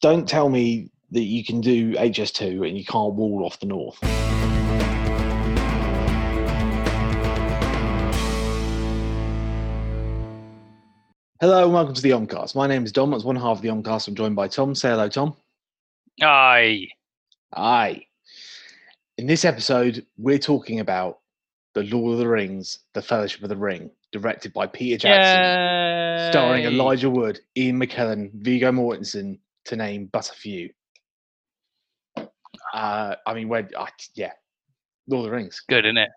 Don't tell me that you can do HS2 and you can't wall off the north. Hello and welcome to the Omcast. My name is Dom. As one half of the Omcast, I'm joined by Tom. Say hello, Tom. Aye. Aye. In this episode, we're talking about The Lord of the Rings, The Fellowship of the Ring, directed by Peter Jackson, starring Elijah Wood, Ian McKellen, Viggo Mortensen, to name but a few. Uh, I mean, where, uh, yeah, Lord of the Rings. Good, isn't it?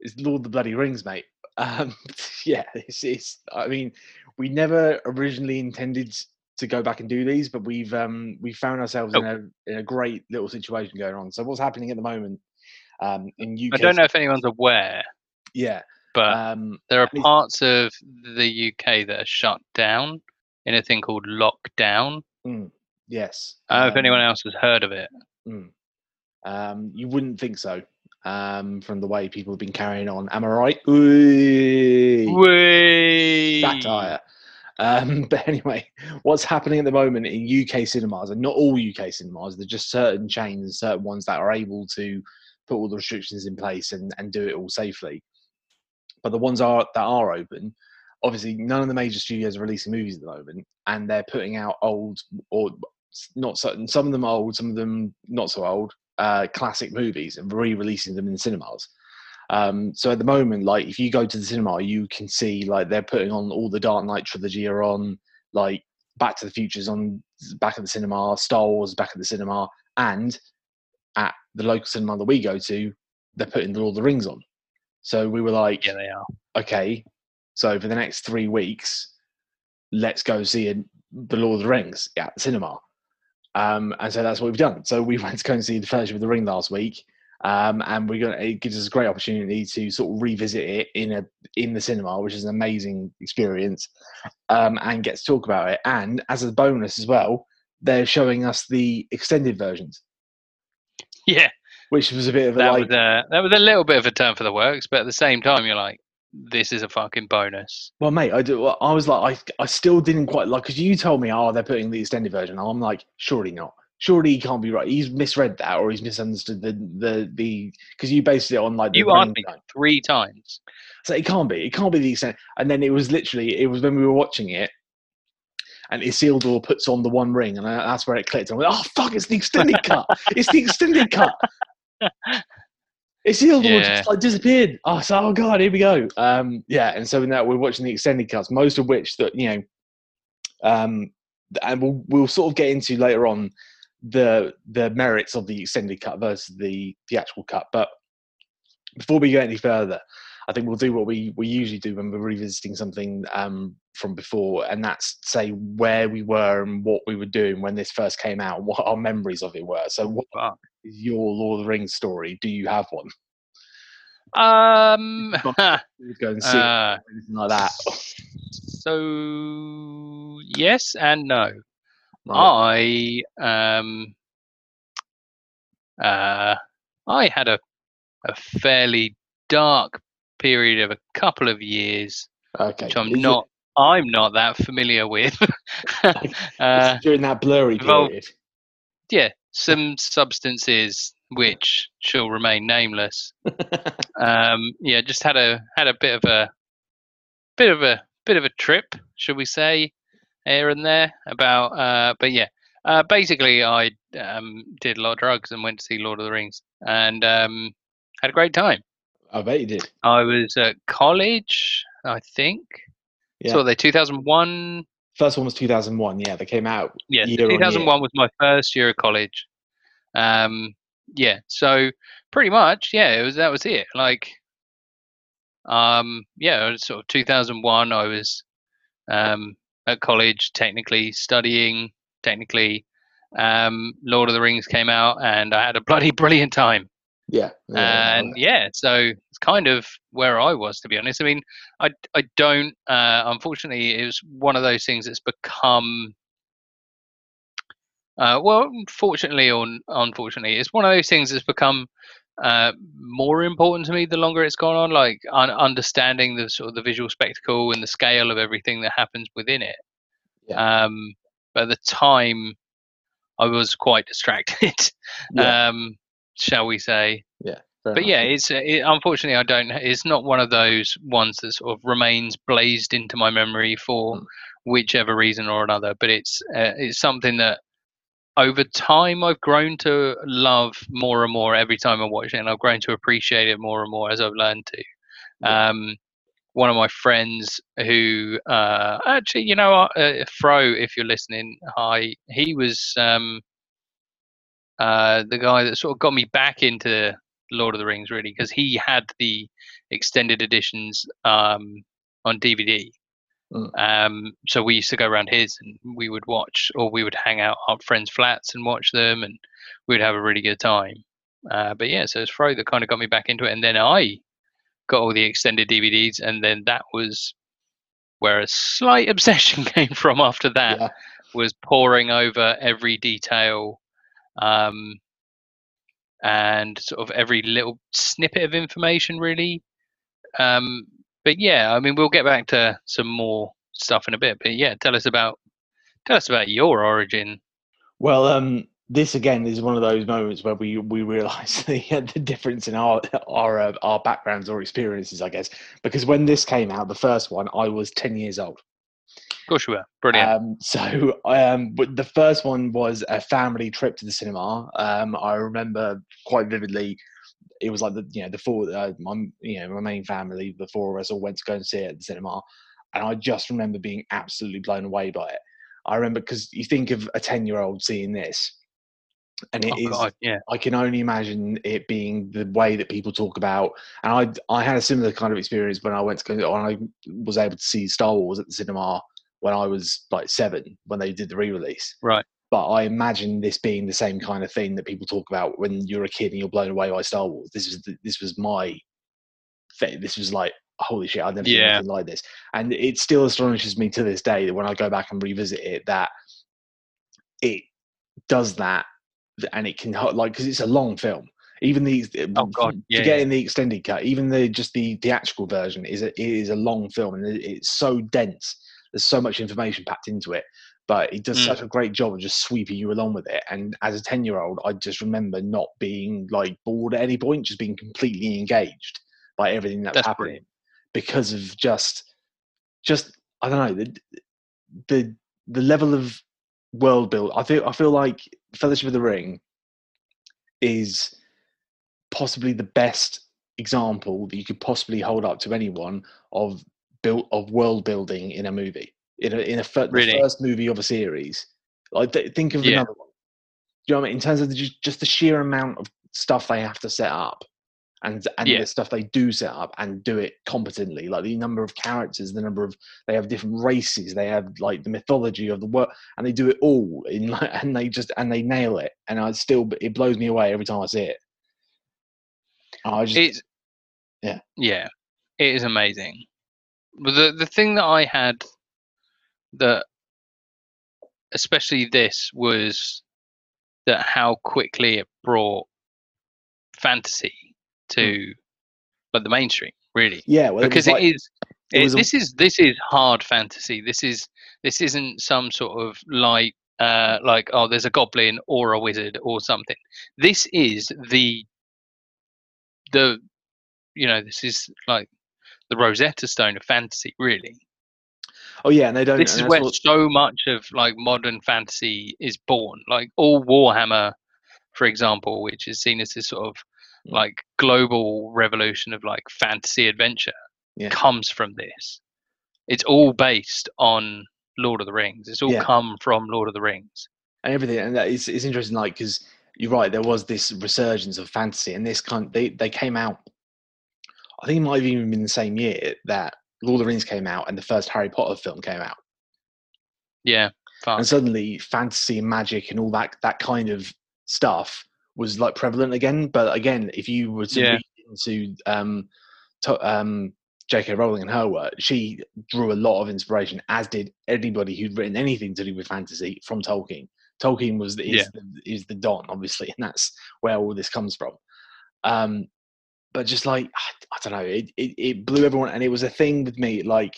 It's Lord of the Bloody Rings, mate. Um, yeah, it's, it's, I mean, we never originally intended to go back and do these, but we've um, we found ourselves in a in a great little situation going on. So what's happening at the moment um, in UK? I don't know if anyone's aware, Yeah, but um, there are parts of the UK that are shut down in a thing called lockdown. mm, yes. Don't if um, anyone else has heard of it. Mm. Um, you wouldn't think so um, from the way people have been carrying on. Am I right? Whee! satire. Um, but anyway, what's happening at the moment in UK cinemas, and not all UK cinemas, there's just certain chains and certain ones that are able to put all the restrictions in place and, and do it all safely. But the ones are that are open, obviously none of the major studios are releasing movies at the moment, and they're putting out old or not certain. Some of them old, some of them not so old, uh, classic movies and re-releasing them in cinemas. Um, so at the moment, like if you go to the cinema, you can see like they're putting on all the Dark Knight trilogy are on, like Back to the Future's on back at the cinema, Star Wars back at the cinema, and at the local cinema that we go to, they're putting the Lord of the Rings on. So we were like, Yeah, they are. okay, so for the next three weeks, let's go see a, the Lord of the Rings at the cinema. Um, and so that's what we've done. So we went to go and see the Fellowship of the Ring last week, um, and we're gonna. It gives us a great opportunity to sort of revisit it in a in the cinema, which is an amazing experience, um, and get to talk about it. And as a bonus as well, they're showing us the extended versions, Yeah, which was a bit of a that like. was a that was a little bit of a turn for the works, but at the same time, you're like, this is a fucking bonus. Well, mate, I do. I was like, I, I still didn't quite like because you told me, oh, they're putting the extended version. I'm like, surely not. Surely he can't be right. He's misread that, or he's misunderstood the the the because you based it on like the You asked me time. three times. So it can't be. It can't be the extent. And then it was literally, it was when we were watching it, and Isildur puts on the One Ring, and uh, that's where it clicked. I'm like, oh fuck, it's the extended cut. It's the extended cut. Isildur Yeah. just like disappeared. Oh, so oh god, here we go. Um, yeah, and so now we're watching the extended cuts, most of which that you know, um, and we'll we'll sort of get into later on the the merits of the extended cut versus the theatrical cut. But before we go any further, I think we'll do what we, we usually do when we're revisiting something um, from before, and that's say where we were and what we were doing when this first came out, what our memories of it were. So, what. Your Lord of the Rings story? Do you have one? Um, Go and see uh, anything like that. so yes and no. Right. I um uh I had a a fairly dark period of a couple of years, okay. which I'm Is it- not I'm not that familiar with. uh, during that blurry period. yeah, some substances which shall remain nameless. Um, yeah, just had a had a bit of a bit of a bit of a trip, shall we say, here and there about. Uh, but yeah, uh, basically, I um, did a lot of drugs and went to see Lord of the Rings and um, had a great time. I bet you did. I was at college, I think. Yeah. So they 2001. First one was 2001. Yeah, they came out. Yeah, so year on year. 2001 was my first year of college. Um, yeah, so pretty much, yeah, it was that was it. Like, um, yeah, it was sort of 2001. I was um, at college, technically studying. Technically, um, Lord of the Rings came out, and I had a bloody brilliant time. Yeah. yeah, and yeah, so it's kind of where I was, to be honest. I mean, I I don't. Uh, unfortunately, it was one of those things that's become. Uh, well, fortunately or unfortunately, it's one of those things that's become uh, more important to me the longer it's gone on. Like un- understanding the sort of the visual spectacle and the scale of everything that happens within it. Um, but at the time, I was quite distracted, Yeah. um, shall we say? Yeah. But enough. yeah, it's it, unfortunately I don't. It's not one of those ones that sort of remains blazed into my memory for Mm. whichever reason or another. But it's uh, it's something that over time I've grown to love more and more every time I watch it, and I've grown to appreciate it more and more as I've learned to. Yeah. Um, one of my friends who uh, actually, you know, uh, Fro, if you're listening, hi. He was um, uh, the guy that sort of got me back into Lord of the Rings, really, because he had the extended editions um, on DVD. Mm. Um, so we used to go around his, and we would watch, or we would hang out at friends' flats and watch them, and we'd have a really good time. Uh, but yeah, so it's Fro that kind of got me back into it, and then I got all the extended DVDs, and then that was where a slight obsession came from. After that, yeah. was poring over every detail um, and sort of every little snippet of information, really. Um, but yeah, I mean, we'll get back to some more stuff in a bit. But yeah, tell us about tell us about your origin. Well, um, this again is one of those moments where we we realise the the difference in our our uh, our backgrounds or experiences, I guess. Because when this came out, the first one, I was ten years old. Of course, you were brilliant. Um, so um, the first one was a family trip to the cinema. Um, I remember quite vividly. It was like the you know the four uh, my you know my main family, the four of us all went to go and see it at the cinema, and I just remember being absolutely blown away by it. I remember because you think of a ten year old seeing this, and it oh is God, yeah, I can only imagine it being the way that people talk about. And I I had a similar kind of experience when I went to go when I was able to see Star Wars at the cinema when I was like seven when they did the re-release. right. But I imagine this being the same kind of thing that people talk about when you're a kid and you're blown away by Star Wars. This was the, this was my thing. This was like holy shit! I've never seen Yeah. anything like this, and it still astonishes me to this day that when I go back and revisit it that it does that and it can like because it's a long film. Even these, Oh, um, God, yeah, forgetting the extended cut, even the just the theatrical version is a, it is a long film and it's so dense. There's so much information packed into it, but it does Mm. such a great job of just sweeping you along with it. And as a ten year old, I just remember not being like bored at any point, just being completely engaged by everything that's That's happening brilliant. because of just just I don't know the the the level of world build. I feel I feel like Fellowship of the Ring is possibly the best example that you could possibly hold up to anyone of built of world building in a movie in a in a fir- Really? the first movie of a series. Like th- think of Yeah. another one. Do you know what I mean? In terms of the, just, just the sheer amount of stuff they have to set up, and and Yeah. the stuff they do set up and do it competently, like the number of characters, the number of they have different races, they have like the mythology of the work, and they do it all in like, and they just and they nail it, and I still it blows me away every time I see it. I just It's Yeah. yeah, it is amazing. But the the thing that I had that especially this was that how quickly it brought fantasy to like the mainstream, really. yeah, well, because it, it is it it- was a- this is this is hard fantasy. This is this isn't some sort of light uh like oh there's a goblin or a wizard or something. This is the the you know this is like the Rosetta Stone of fantasy really. Oh yeah, and they don't. This is where what- so much of like modern fantasy is born. Like all Warhammer, for example, which is seen as this sort of Mm. like global revolution of like fantasy adventure, Yeah. comes from this. It's all based on Lord of the Rings. It's all Yeah. come from Lord of the Rings. and everything, and that is it's interesting, like because you're right, there was this resurgence of fantasy, and this kind they they came out. I think it might have even been the same year that Lord of the Rings came out and the first Harry Potter film came out, Yeah, fun. and suddenly fantasy and magic and all that that kind of stuff was like prevalent again. But again, if you were to Yeah. read into um, to, um, J.K. Rowling and her work, she drew a lot of inspiration, as did anybody who'd written anything to do with fantasy from Tolkien. Tolkien was the, is, Yeah. the, is the Don, obviously, and that's where all this comes from. Um, but just like I, I don't know, it, it it blew everyone, and it was a thing with me. Like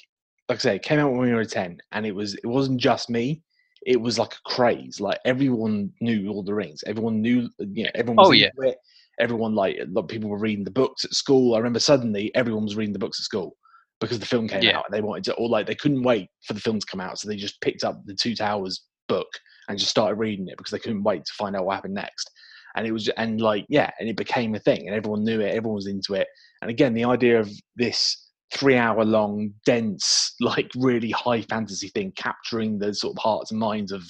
like I say, it came out when we were ten, and it was it wasn't just me. it was like a craze. Like everyone knew all the rings. Everyone knew, you know, everyone oh, was Oh, into it. Everyone like a lot of people were reading the books at school. I remember suddenly everyone was reading the books at school because the film came Yeah. out and they wanted to, or like they couldn't wait for the film to come out, so they just picked up the Two Towers book and just started reading it because they couldn't wait to find out what happened next. And it was, and like, yeah, and it became a thing, and everyone knew it. Everyone was into it. And again, the idea of this three-hour-long, dense, like really high fantasy thing, capturing the sort of hearts and minds of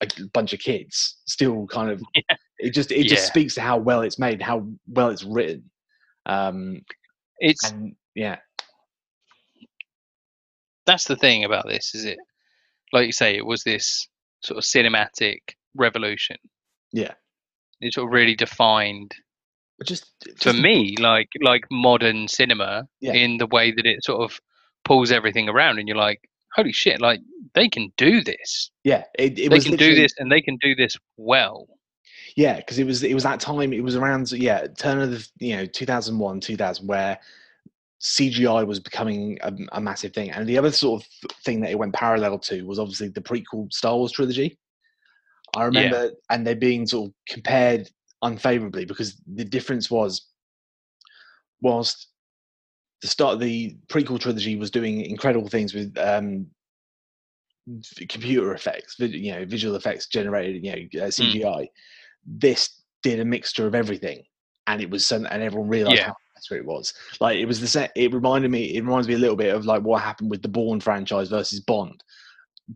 a bunch of kids, still kind of, Yeah. it just, it just speaks to how well it's made, how well it's written. Um, It's and yeah, that's the thing about this, is it? Like you say, it was this sort of cinematic revolution. Yeah. It sort of really defined just for me like like modern cinema Yeah. in the way that it sort of pulls everything around and you're like holy shit like they can do this yeah, it, it they was can do this and they can do this well Yeah, because it was it was that time. It was around yeah, turn of the you know two thousand one, two thousand, where CGI was becoming a, a massive thing, and the other sort of thing that it went parallel to was obviously the prequel Star Wars trilogy. I remember, and they're being sort of compared unfavorably because the difference was, whilst the start of the prequel trilogy was doing incredible things with um, computer effects, you know, visual effects generated, you know, uh, CGI. This did a mixture of everything, and it was some, and everyone realized Yeah. how better it was. Like it was the set. It reminded me. It reminds me a little bit of like what happened with the Bourne franchise versus Bond.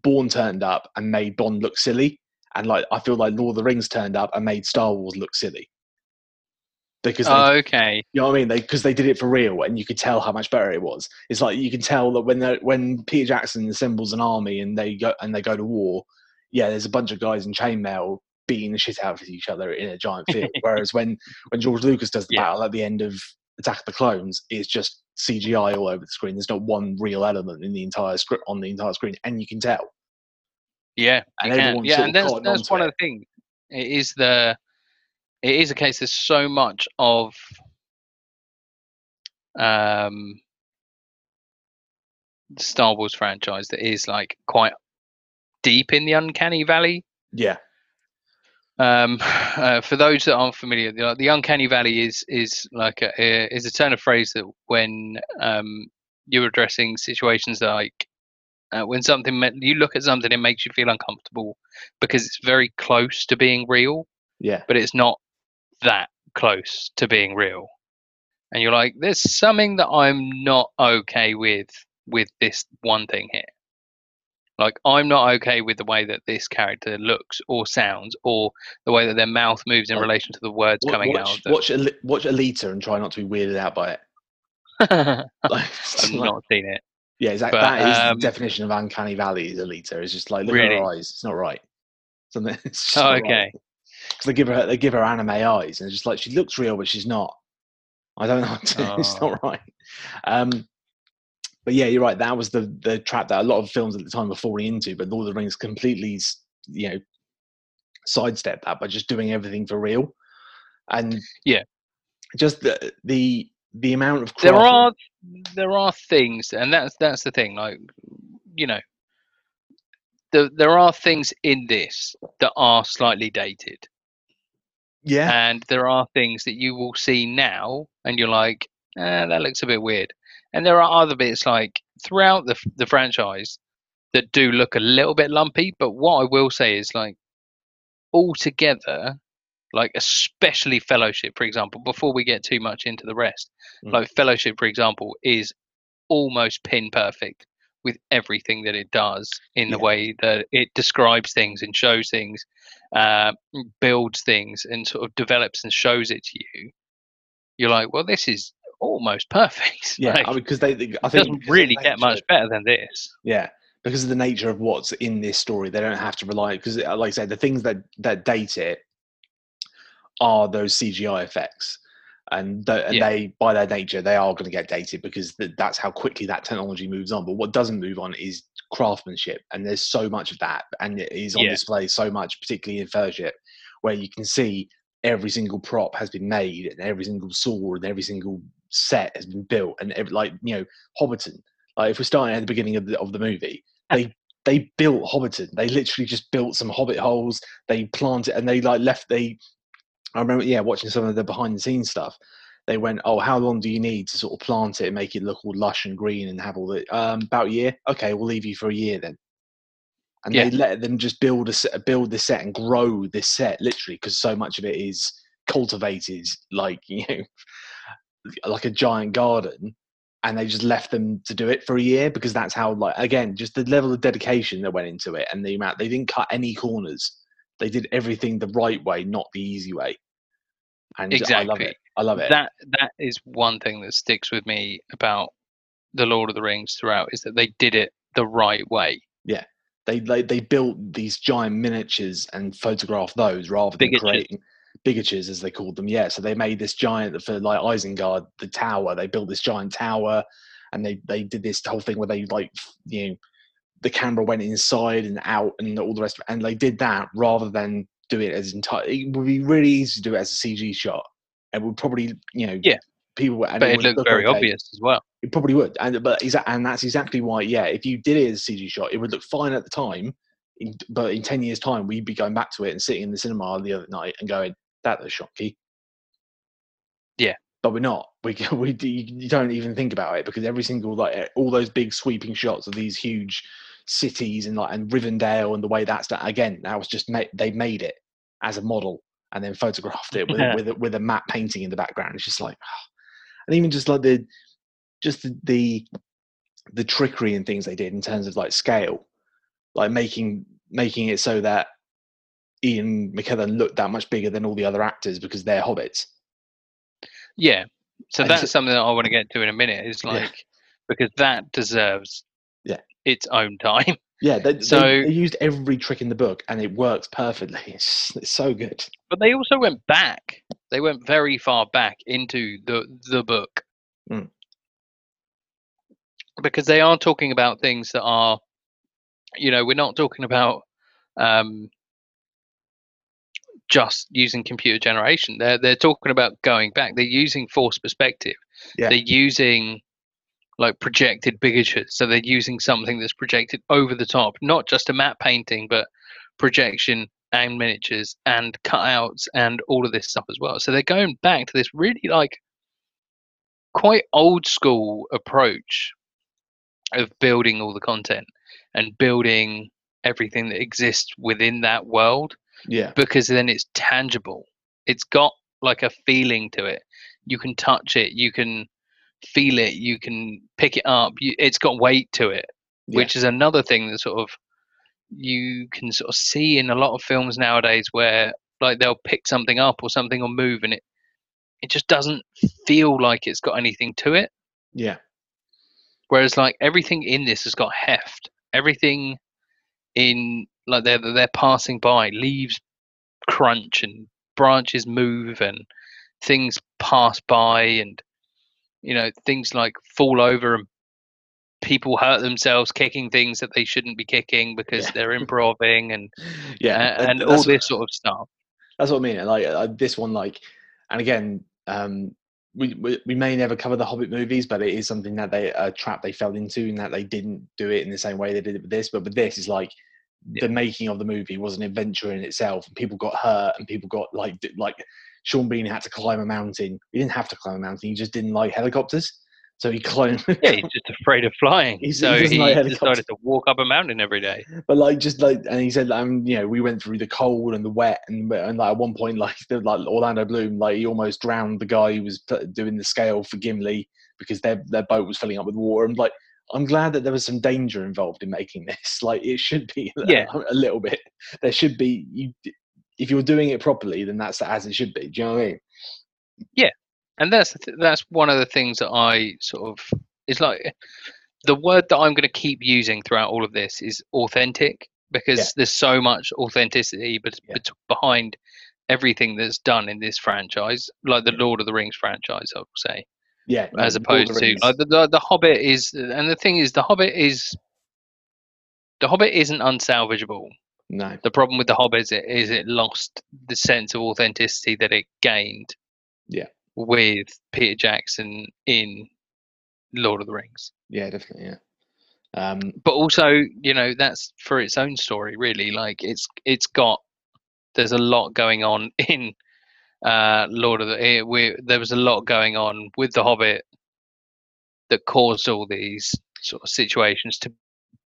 Bourne turned up and made Bond look silly, and like I feel like Lord of the Rings turned up and made Star Wars look silly. Because they oh, okay you know what I mean? They because they did it for real, and you could tell how much better it was. It's like you can tell that when when Peter Jackson assembles an army and they go and they go to war, yeah, there's a bunch of guys in chainmail beating the shit out of each other in a giant field. Whereas when when George Lucas does the Yeah. battle at the end of Attack of the Clones, it's just CGI all over the screen. There's not one real element in the entire script on the entire screen, and you can tell. Yeah And can. yeah and that's that's one it. of the things it is the it is a case there's so much of um the Star Wars franchise that is like quite deep in the uncanny valley Yeah, Um, uh, for those that aren't familiar, the, the uncanny valley is is like a, a- is a turn of phrase that when um, you're addressing situations like uh, when something you look at something, it makes you feel uncomfortable because it's very close to being real, yeah, but it's not that close to being real. And you're like, there's something that I'm not okay with with this one thing here. Like I'm not okay with the way that this character looks or sounds, or the way that their mouth moves in relation to the words Wa- coming out of them. watch, watch Alita and try not to be weirded out by it. Like, I've like- not seen it. Yeah, exactly. But, that is um, the definition of uncanny valley. Is Alita? It's just like look at Really? her eyes. It's not right. Something. It's Oh, okay. Because they give her they give her anime eyes, and it's just like she looks real, but she's not. I don't know. it's Oh. not right. Um, but yeah, you're right. That was the the trap that a lot of films at the time were falling into. But Lord of the Rings completely, you know, sidestepped that by just doing everything for real. And Yeah. just the the the amount of There are there are things, and that's that's the thing. Like you know, the, there are things in this that are slightly dated, yeah and there are things that you will see now, and you're like, eh, that looks a bit weird. And there are other bits like throughout the the franchise that do look a little bit lumpy. But what I will say is like altogether, like especially Fellowship, for example. Before we get too much into the rest, Mm. like Fellowship, for example, is almost pin perfect with everything that it does in the Yeah. way that it describes things and shows things, uh, builds things, and sort of develops and shows it to you. You're like, well, this is almost perfect. yeah Like, because they, they I it think doesn't really get much better than this. Yeah, because of the nature of what's in this story, they don't have to rely. Because, like I said, the things that that date it are those CGI effects, and th- and Yeah. they, by their nature, they are going to get dated because th- that's how quickly that technology moves on. But what doesn't move on is craftsmanship, and there's so much of that, and it is on Yeah. display so much, particularly in Fellowship, where you can see every single prop has been made, and every single sword, and every single set has been built, and every, like you know, Hobbiton. Like if we're starting at the beginning of the of the movie, they they built Hobbiton. They literally just built some Hobbit holes. They planted and they like left. They, I remember, yeah, watching some of the behind the scenes stuff. They went, oh, how long do you need to sort of plant it and make it look all lush and green and have all the um, about a year? Okay, we'll leave you for a year then. And Yeah. they let them just build a set, build this set and grow this set literally because so much of it is cultivated like you know like a giant garden and they just left them to do it for a year because that's how like again just the level of dedication that went into it and the amount they didn't cut any corners they did everything the right way not the easy way and i love Exactly. it i love it that that is one thing that sticks with me about the Lord of the Rings throughout is that they did it the right way. Yeah. They they, they built these giant miniatures and photographed those rather than Bigatures. creating bigatures as they called them yeah so they made this giant for like isengard the tower they built this giant tower and they they did this whole thing where they like you know the camera went inside and out and all the rest of it and they did that rather than do it as entire it would be really easy to do it as a cg shot it would probably you know Yeah. people and But it would looked look very okay. obvious as well. It probably would, and but exa- and that's exactly why. Yeah, if you did it as a CG shot, it would look fine at the time, in, but in ten years' time, we'd be going back to it and sitting in the cinema the other night and going, "That was shocky." Yeah. but we're not. We we you don't even think about it because every single like all those big sweeping shots of these huge cities and like and Rivendell and the way that's done again. That was just made, they made it as a model and then photographed it with with a, with a matte painting in the background. It's just like, and even just like the just the, the the trickery and things they did in terms of like scale, like making making it so that Ian McKellen looked that much bigger than all the other actors because they're hobbits. Yeah. So And that's so- something that I want to get to in a minute. Is Yeah. like because that deserves Yeah. Its own time. Yeah, they, So- they, they used every trick in the book and it works perfectly. It's, it's so good. But they also went back. They went very far back into the the book. Mm. Because they are talking about things that are you know, we're not talking about um just using computer generation. They're they're talking about going back. They're using force perspective. Yeah. They're using like projected bigatures. So they're using something that's projected over the top, not just a matte painting, but projection and miniatures and cutouts and all of this stuff as well. So they're going back to this really like quite old school approach of building all the content and building everything that exists within that world Yeah, because then it's tangible. It's got like a feeling to it. You can touch it, you can feel it, you can pick it up. You, it's got weight to it, Yeah. which is another thing that sort of you can sort of see in a lot of films nowadays where like they'll pick something up or something or move and it it just doesn't feel like it's got anything to it. yeah, Whereas like everything in this has got heft. Everything in like they're they're passing by, leaves crunch and branches move and things pass by and you know things like fall over and people hurt themselves kicking things that they shouldn't be kicking because Yeah. they're improving and yeah. uh, that- and all this sort of stuff. That's what I mean. Like uh, this one, like, and again, um, we, we we may never cover the Hobbit movies, but it is something that they a trap they fell into, and that they didn't do it in the same way they did it with this. But with this, is like the making of the movie was an adventure in itself, and people got hurt, and people got like like Sean Bean had to climb a mountain. He didn't have to climb a mountain; he just didn't like helicopters, so he climbed. Yeah, he's just afraid of flying, He's- so doesn't he like decided to walk up a mountain every day. but like just like and he said um you know we went through the cold and the wet and, and like at one point like the, like Orlando Bloom like he almost drowned the guy who was doing the scale for Gimli because their their boat was filling up with water and like I'm glad that there was some danger involved in making this like it should be a- Yeah. a, little bit there should be you if you're doing it properly then that's as it should be. Do you know what I mean? Yeah, and that's th- that's one of the things that I sort of is like the word that I'm going to keep using throughout all of this is authentic because Yeah. there's so much authenticity but, Yeah. behind everything that's done in this franchise like the Lord of the Rings franchise I would say yeah as opposed to like uh, the, the the Hobbit is and the thing is the Hobbit is the Hobbit isn't unsalvageable no the problem with the Hobbit is it, is it lost the sense of authenticity that it gained. Yeah. With Peter Jackson in Lord of the Rings. Yeah, definitely. Yeah. Um, but also you know that's for its own story really like it's it's got there's a lot going on in uh lord of the it, we, there was a lot going on with the hobbit that caused all these sort of situations to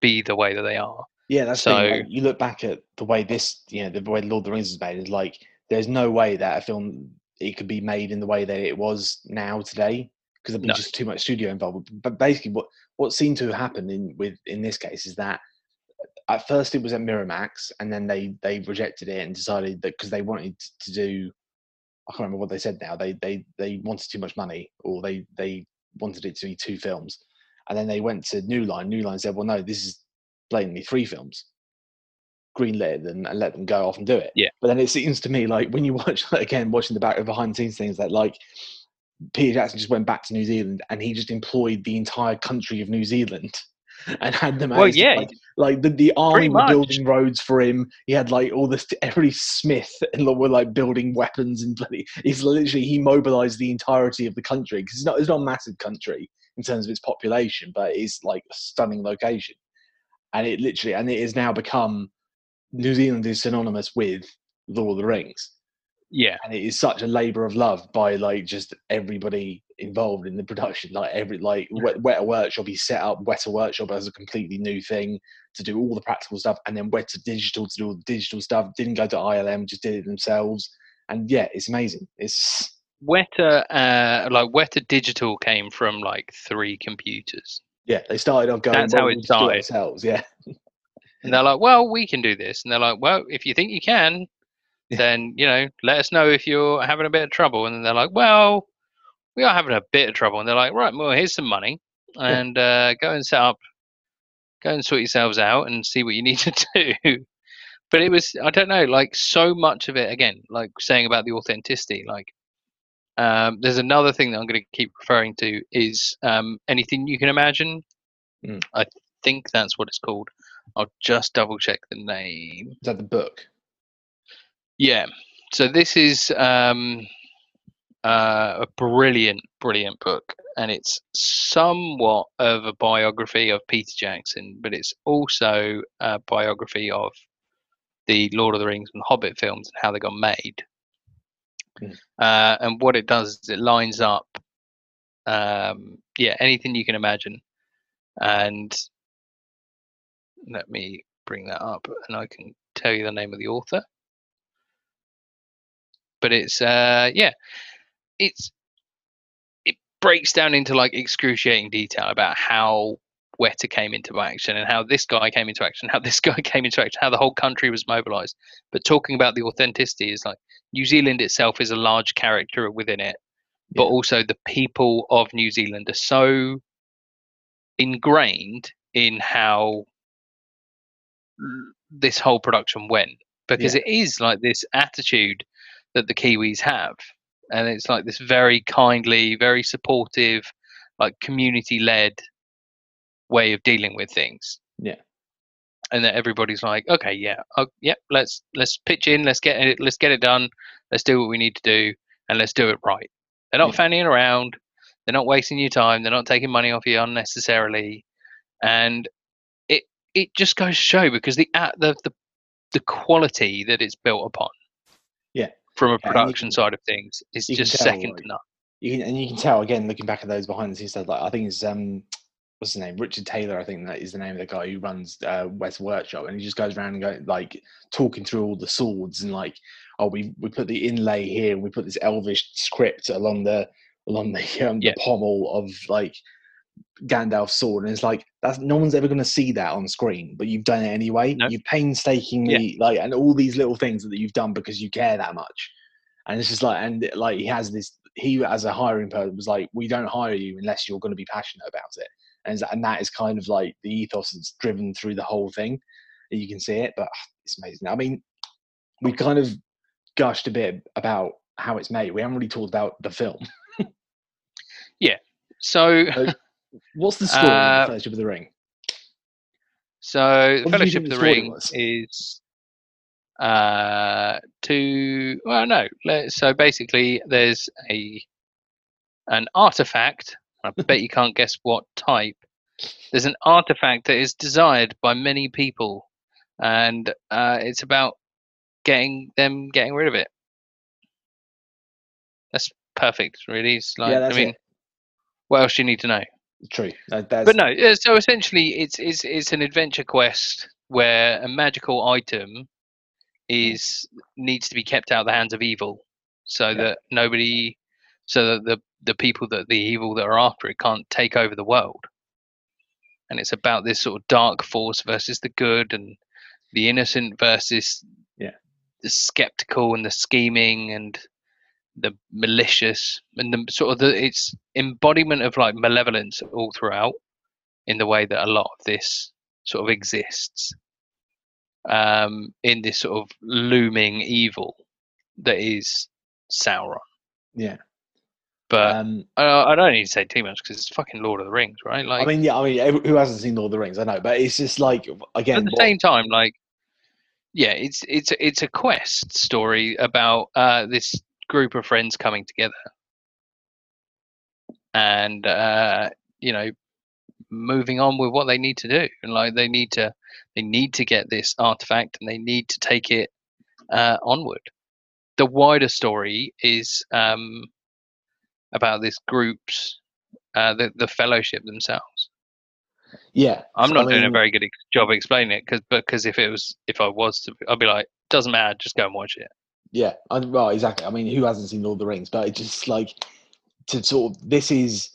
be the way that they are yeah, that's So- thing. Like, you look back at the way this, you know, the way Lord of the Rings is made. Is like there's no way that a film it could be made in the way that it was now today because there'd be No. just too much studio involved. But basically, what what seemed to happen in with in this case is that uh, at first it was at Miramax, and then they they rejected it and decided that because they wanted to do, I can't remember what they said now. They they they wanted too much money, or they they wanted it to be two films, and then they went to New Line. New Line said, well, no, this is blatantly three films. Greenlit them and let them go off and do it. Yeah. But then it seems to me like when you watch again watching the back of behind the scenes things that like Peter Jackson just went back to New Zealand and he just employed the entire country of New Zealand and had them well yeah like, like the, the army were building roads for him. He had like all this every smith and were like building weapons and bloody. He's literally he mobilized the entirety of the country because it's not it's not a massive country in terms of its population, but it's like a stunning location, and it literally and it has now become New Zealand is synonymous with Lord of the Rings, yeah and it is such a labor of love by like just everybody involved in the production. Like every like Wet- Weta Workshop, he set up Weta Workshop as a completely new thing to do all the practical stuff, and then Weta Digital to do all the digital stuff. Didn't go to ILM, just did it themselves, and yeah, it's amazing. It's Weta, uh, like Weta Digital came from like three computers, yeah, they started off going. That's well, how it started. ourselves. Yeah, and they're like, "Well, we can do this," and they're like, "Well, if you think you can, Yeah. then you know, let us know if you're having a bit of trouble." And they're like, "Well, we are having a bit of trouble," and they're like, "Right, well, here's some money, and uh, go and set up, go and sort yourselves out, and see what you need to do." But it was, I don't know, like so much of it again, like saying about the authenticity, like. Um, there's another thing that I'm going to keep referring to is um, anything you can imagine. Mm. I think that's what it's called. I'll just double check the name. is that the book? Yeah. So this is um, uh, a brilliant, brilliant book, and it's somewhat of a biography of Peter Jackson, but it's also a biography of the Lord of the Rings and Hobbit films and how they got made. Mm. Uh, and what it does is it lines up, um, yeah, anything you can imagine, and let me bring that up, and I can tell you the name of the author but it's uh yeah it's it breaks down into like excruciating detail about how Weta came into action and how this guy came into action, how this guy came into action, how the whole country was mobilized. But talking about the authenticity is like New Zealand itself is a large character within it, but Yeah. also the people of New Zealand are so ingrained in how this whole production went because Yeah. it is like this attitude that the Kiwis have. And it's like this very kindly, very supportive, like community led way of dealing with things. Yeah. And that everybody's like, okay, yeah, oh, yep, let's let's pitch in, let's get it, let's get it done, let's do what we need to do, and let's do it right. They're not Yeah. fanning around, they're not wasting your time, they're not taking money off you unnecessarily, and it it just goes to show because the at the the the quality that it's built upon. Yeah. From a Yeah, production can- side of things is just second to none. you can, and you can tell again looking back at those behind the scenes stuff. Like I think it's um, what's his name? Richard Taylor. I think that is the name of the guy who runs uh, Weta Workshop, and he just goes around and go like talking through all the swords and like, oh, we we put the inlay here, and we put this Elvish script along the along the um, Yeah. the pommel of like Gandalf's sword, and it's like that's no one's ever going to see that on screen, but you've done it anyway. No. You've painstakingly like, and all these little things that you've done because you care that much and it's just like and like he has this he as a hiring person was like we don't hire you unless you're going to be passionate about it and, and that is kind of like the ethos that's driven through the whole thing and you can see it but ah, it's amazing i mean we kind of gushed a bit about how it's made we haven't really talked about the film yeah. So what's the story Uh, of the fellowship of the ring So, the Fellowship of the the Ring was? is uh, to well, no. So basically, there's a an artifact. I bet you can't guess what type there's an artifact that is desired by many people, and uh, it's about getting them getting rid of it. That's perfect, really. It's like, yeah, I mean, it. what else do you need to know? True. That's- But no, so essentially, it's it's it's an adventure quest where a magical item is needs to be kept out of the hands of evil, so Yeah. that nobody, so that the the people that the evil that are after it can't take over the world. And it's about this sort of dark force versus the good, and the innocent versus Yeah. the skeptical and the scheming and the malicious and the sort of the it's embodiment of like malevolence all throughout in the way that a lot of this sort of exists um in this sort of looming evil that is Sauron yeah. But Um, I, I don't need to say too much because it's fucking Lord of the Rings right like I mean, yeah. I mean, who hasn't seen Lord of the Rings? I know, but it's just like again. at the what- same time like yeah it's it's it's a quest story about uh this group of friends coming together and uh you know moving on with what they need to do and like they need to they need to get this artifact and they need to take it uh onward the wider story is um about this group's uh the, the fellowship themselves yeah, I'm not I doing a very good job explaining it because because if it was if I was to I'd be like doesn't matter just go and watch it. Yeah, I, well, exactly. I mean, who hasn't seen Lord of the Rings? But it's just like to sort of this is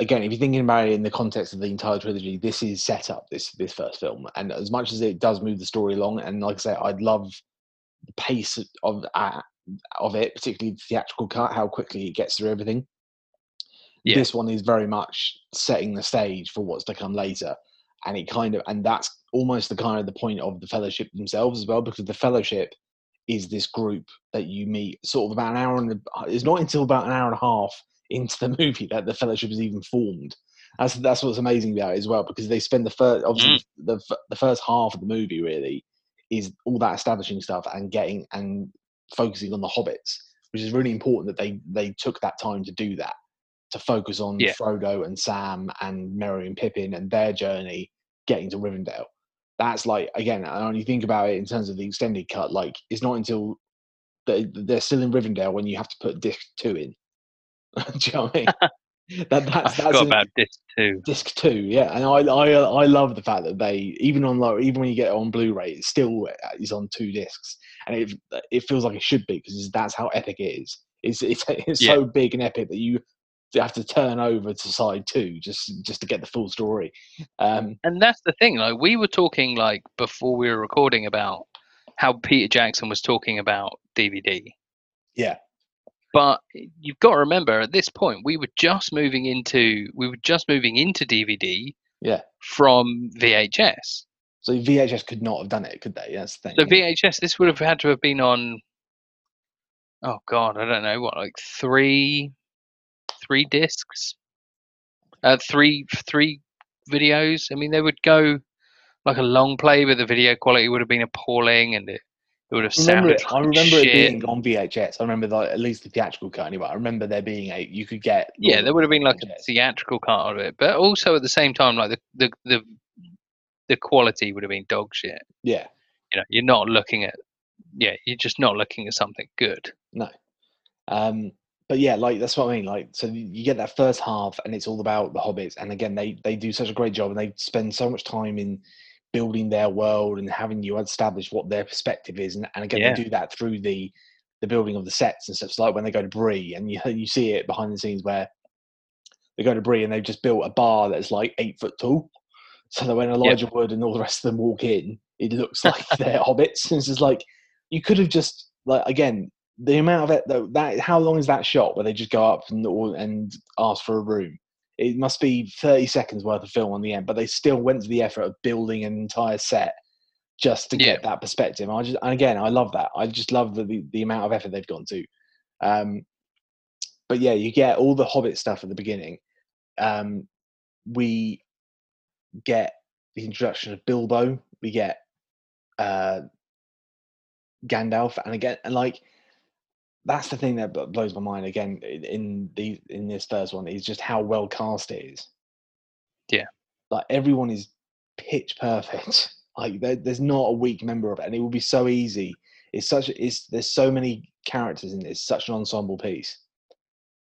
again, if you're thinking about it in the context of the entire trilogy, this is set up this this first film, and as much as it does move the story along, and like I say, I'd love the pace of uh, of it, particularly the theatrical cut, how quickly it gets through everything. Yeah. This one is very much setting the stage for what's to come later, and it kind of and that's almost the kind of the point of the Fellowship themselves as well, because the Fellowship is this group that you meet sort of about an hour and a, it's not until about an hour and a half into the movie that the fellowship is even formed that's that's what's amazing about it as well because they spend the first obviously mm. the, the first half of the movie really is all that establishing stuff and getting and focusing on the hobbits which is really important that they they took that time to do that to focus on Yeah. Frodo and Sam and Merry and Pippin and their journey getting to Rivendell that's like again and when you think about it in terms of the extended cut like it's not until they, they're still in Rivendell when you have to put disc two in do you know what I mean that, I that's, that's an- about this too. disc two yeah and I, I I love the fact that they even on like even when you get it on Blu-ray it still uh, is on two discs and it it feels like it should be because that's how epic it is it's it's, it's Yeah. so big and epic that you have to turn over to side two just just to get the full story um And that's the thing. Like we were talking like before we were recording about how Peter Jackson was talking about DVD. Yeah. But you've got to remember at this point we were just moving into we were just moving into DVD yeah from VHS. So VHS could not have done it could they that's the thing So. VHS, this would have had to have been on. Oh God, I don't know what, like three, three discs, uh, three three videos. I mean, they would go like a long play, but the video quality would have been appalling, and it, it would have I remember sounded it, I like remember it being on VHS. I remember like, at least the theatrical cut anyway. I remember there being a you could get Yeah, there would have been like a theatrical cut of it, but also at the same time, like the the the, the quality would have been dog shit. yeah You know, you're not looking at, yeah, you're just not looking at something good. No. Um, but yeah, like that's what I mean. Like, so you get that first half, and it's all about the hobbits. And again, they they do such a great job, and they spend so much time in building their world and having you establish what their perspective is. And, and again, Yeah. they do that through the the building of the sets and stuff. So like when they go to Bree, and you you see it behind the scenes where they go to Bree, and they've just built a bar that's like eight foot tall. So that when Elijah Wood and all the rest of them walk in, it looks like they're hobbits. And it's just like you could have just like again the amount of it that, that how long is that shot where they just go up and and ask for a room? It must be 30 seconds worth of film on the end but they still went to the effort of building an entire set just to Yeah. get that perspective. I just and again i love that. I just love the, the, the amount of effort they've gone to. Um but yeah you get all the hobbit stuff at the beginning. Um we get the introduction of bilbo we get uh Gandalf, and again, and like that's the thing that blows my mind again in the in this first one is just how well cast it is. Yeah. like everyone is pitch perfect. Like there, there's not a weak member of it, and it would be so easy. It's such it's there's so many characters in this, such an ensemble piece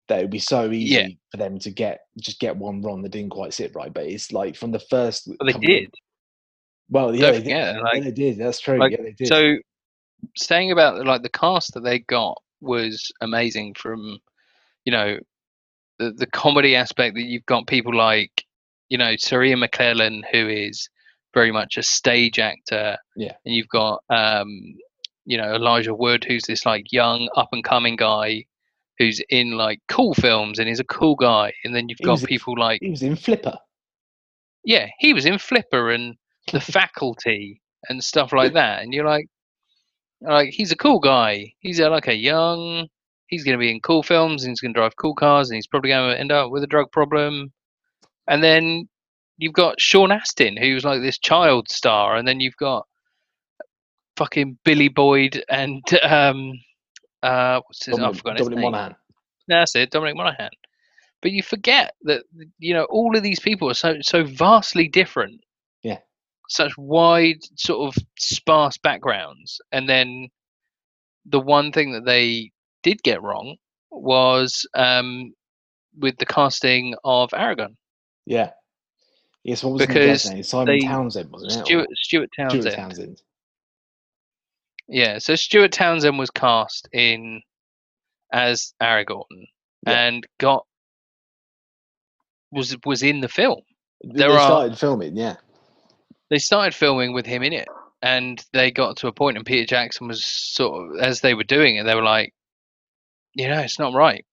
that it would be so easy Yeah. for them to get just get one wrong that didn't quite sit right. But it's like from the first. Well, they did. well, yeah, they did. forget, Yeah, they did. That's true. like, yeah, they did. So, saying about like the cast that they got was amazing. From you know, the the comedy aspect that you've got people like you know Sir Ian McKellen, who is very much a stage actor. Yeah. and you've got um, you know Elijah Wood, who's this like young up and coming guy. Who's in like cool films and he's a cool guy, and then you've He got was people like he was in Flipper. yeah, he was in Flipper and the faculty and stuff like that. And you're like, like he's a cool guy. He's a, like a young. He's going to be in cool films and he's going to drive cool cars and he's probably going to end up with a drug problem. And then you've got Sean Astin, who's like this child star, and then you've got fucking Billy Boyd and um, uh, what's his? I've Dominic, his Dominic name. Monaghan. That's it, Dominic Monaghan. But you forget that you know all of these people are so so vastly different. Yeah. Such wide sort of sparse backgrounds, and then the one thing that they did get wrong was um, with the casting of Aragorn. Yeah. Yes, what was Because? Simon they- Townsend, wasn't it? Stuart Stuart Townsend. Stuart Townsend. Yeah, so Stuart Townsend was cast in as Aragorn Yeah. and got was was in the film. They There are- started filming, yeah. they started filming with him in it and they got to a point and peter jackson was sort of as they were doing it they were like you know it's not right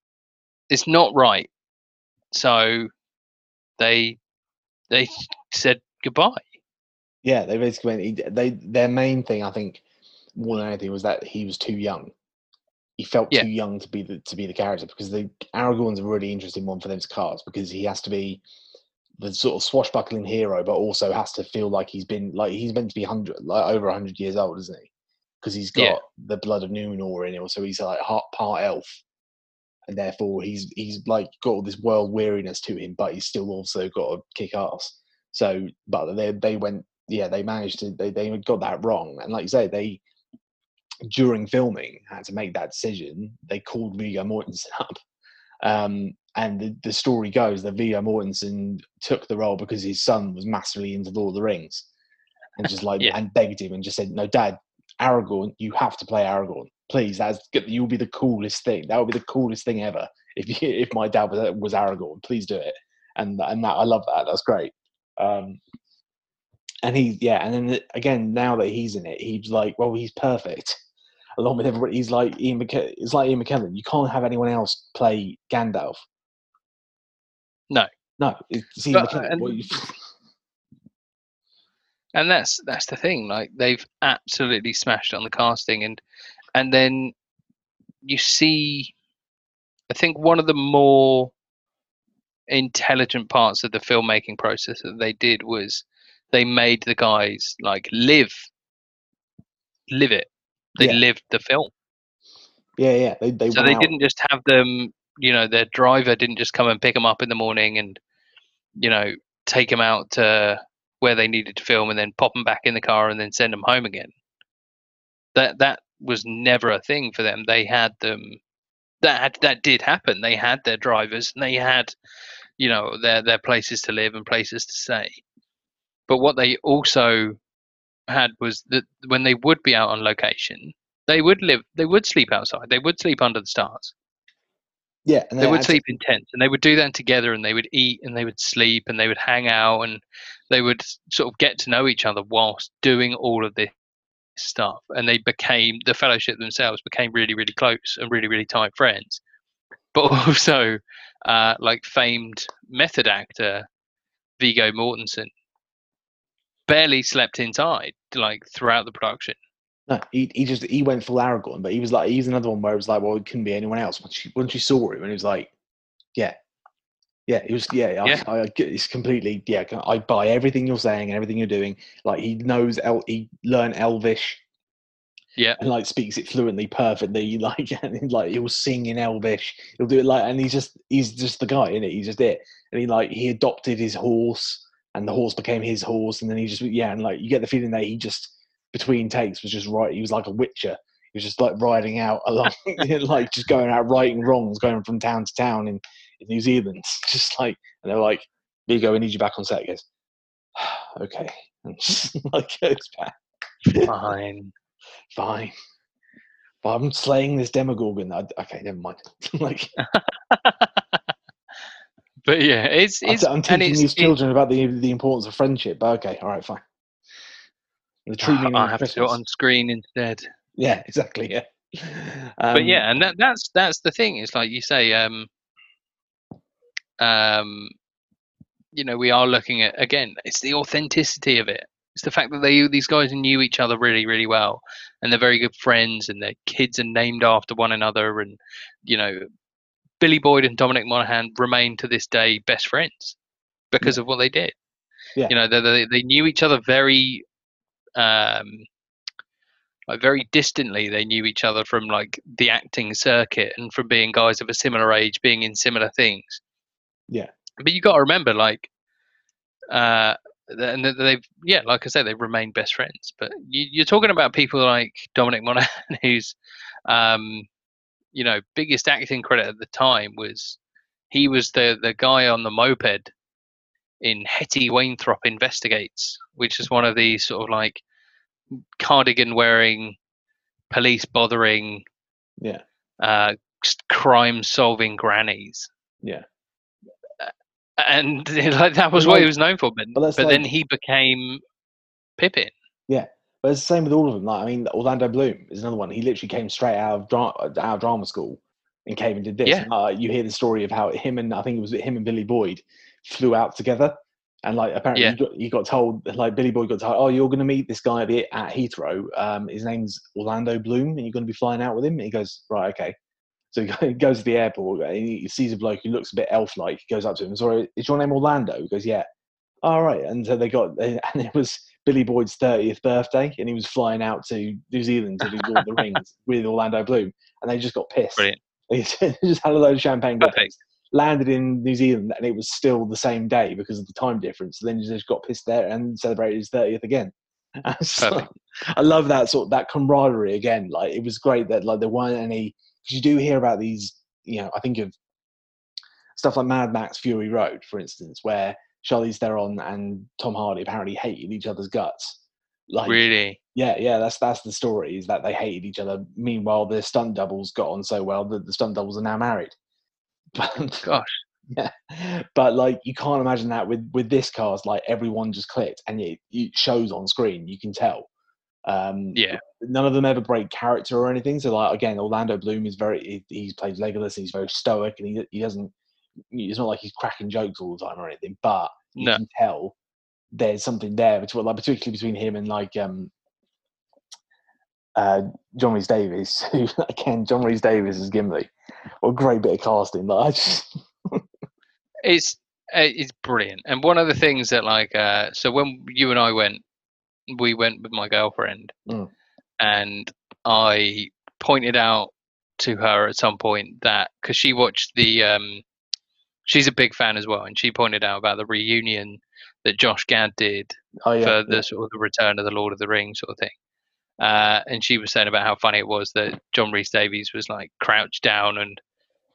it's not right so they they said goodbye Yeah, they basically went. They their main thing, I think, more than anything, was that he was too young. He felt Yeah. too young to be the to be the character because the Aragorn's a really interesting one for them to cast because he has to be the sort of swashbuckling hero, but also has to feel like he's been like he's meant to be hundred like over hundred years old, isn't he? Because he's got Yeah. the blood of Numenor in him, so he's like part, part elf, and therefore he's he's like got all this world weariness to him, but he's still also got to kick ass. So, but they they went, yeah, they managed to they they got that wrong, and like you say, they during filming had to make that decision. They called Viggo Mortensen up, um, and the, the story goes that Viggo Mortensen took the role because his son was massively into Lord of the Rings, and just like Yeah. and begged him and just said, "No, Dad, Aragorn, you have to play Aragorn, please. That's good. You'll be the coolest thing. That would be the coolest thing ever if you, if my dad was was Aragorn. Please do it." And and that I love that. That's great. Um, and he yeah, and then again now that he's in it, he's like, well, he's perfect. Along with everybody, he's like Ian McKellen. It's like Ian McKellen. You can't have anyone else play Gandalf. No. no, it's Ian But, McKellen. and- and that's that's the thing like they've absolutely smashed on the casting and and then you see i think one of the more intelligent parts of the filmmaking process that they did was they made the guys like live live it they Yeah. lived the film yeah, yeah. They they so they out. didn't just have them you know their driver didn't just come and pick them up in the morning and you know take them out to where they needed to film and then pop them back in the car and then send them home again that that was never a thing for them they had them that had, that did happen they had their drivers and they had you know their their places to live and places to stay but what they also had was that when they would be out on location they would live they would sleep outside they would sleep under the stars Yeah, and they would had to- sleep in tents and they would do that together and they would eat and they would sleep and they would hang out and they would sort of get to know each other whilst doing all of this stuff and they became the fellowship themselves became really really close and really really tight friends but also uh, like famed method actor Viggo Mortensen barely slept inside like throughout the production No, he, he just he went full Aragorn, but he was like he's another one where it was like, well, it couldn't be anyone else. Once you once you saw him, and it was like, yeah, yeah, it was yeah. Yeah. I, I, get- it's completely yeah. I buy everything you're saying and everything you're doing. Like he knows El, he learned Elvish. Yeah. and like speaks it fluently, perfectly. Like and like he'll sing in Elvish. He'll do it like, and he's just he's just the guy in it. He's just it. And he like he adopted his horse and the horse became his horse, and then he just yeah, and like you get the feeling that he just between takes was just right. He was like a witcher. He was just like riding out along, like just going out righting wrongs, going from town to town in, in New Zealand. Just like, and they're like, "Viggo, we need you back on set." He goes, "Okay," and just like goes back. Fine. Fine. But I'm slaying this Demogorgon. I, okay, never mind. like, but yeah, it's I'm, it's I'm teaching it's, these it- children about the the importance of friendship. But okay, all right, fine. The true meaning I of have to do it on screen instead. Yeah, exactly. Yeah. but Um, yeah, and that, that's that's the thing. It's like you say, um, um, you know, we are looking at again. It's the authenticity of it. It's the fact that they these guys knew each other really, really well, and they're very good friends, and their kids are named after one another, and you know, Billy Boyd and Dominic Monaghan remain to this day best friends because of what they did. Yeah. You know, they, they they knew each other very, um, like very distantly. They knew each other from like the acting circuit and from being guys of a similar age, being in similar things. Yeah. But you got to remember, like, uh, and they've yeah, like I said, they've remained best friends. But you, you're talking about people like Dominic Monaghan, who's, um, you know, biggest acting credit at the time was he was the the guy on the moped in Hetty Wainthropp Investigates, which is one of these sort of like cardigan wearing, police bothering, Yeah. uh, crime solving grannies. Yeah. And like that was But what he was known for. But, but but, that's then he became Pippin. But it's the same with all of them. Like, I mean, Orlando Bloom is another one. He literally came straight out of dra- out of drama school and came and did this. Yeah. Uh, you hear the story of how him and I think it was him and Billy Boyd flew out together. And like apparently Yeah. you, got, you got told like Billy Boyd got told, oh, you're going to meet this guy at, Heathrow. Um, his name's Orlando Bloom, and you're going to be flying out with him. And he goes, right, okay. So he he goes to the airport and he sees a bloke who looks a bit elf-like. He goes up to him, sorry, is your name Orlando? He goes, yeah. All right. And so they got, and it was Billy Boyd's 30th birthday, and he was flying out to New Zealand to do Lord of the Rings with Orlando Bloom, and they just got pissed. Brilliant. They just had a load of champagne, got pissed, landed in New Zealand, and it was still the same day because of the time difference. So then he just got pissed there and celebrated his 30th again. So, I love that sort that camaraderie again. Like it was great that like there weren't any. Because you do hear about these, you know, I think of stuff like Mad Max Fury Road, for instance, where Charlize Theron and Tom Hardy apparently hated each other's guts. Like, Really? yeah, yeah, that's that's the story is that they hated each other. Meanwhile, their stunt doubles got on so well that the stunt doubles are now married. But Gosh. yeah, but like you can't imagine that with with this cast. Like everyone just clicked, and it, it shows on screen. You can tell. Um, Yeah. none of them ever break character or anything. So like again, Orlando Bloom is very he, he plays Legolas. He's very stoic, and he he doesn't. It's not like he's cracking jokes all the time or anything, but you No. can tell there's something there between like particularly between him and like um uh John Rhys Davies. Who again, John Rhys Davies is Gimli. What a great bit of casting! Like I just It's uh, it's brilliant. And one of the things that like uh so when you and I went we went with my girlfriend Mm. and I pointed out to her at some point that because she watched the um she's a big fan as well and she pointed out about the reunion that Josh Gad did oh yeah, for the yeah. sort of the return of the Lord of the Rings sort of thing. Uh, and she was saying about how funny it was that John Rhys Davies was like crouched down and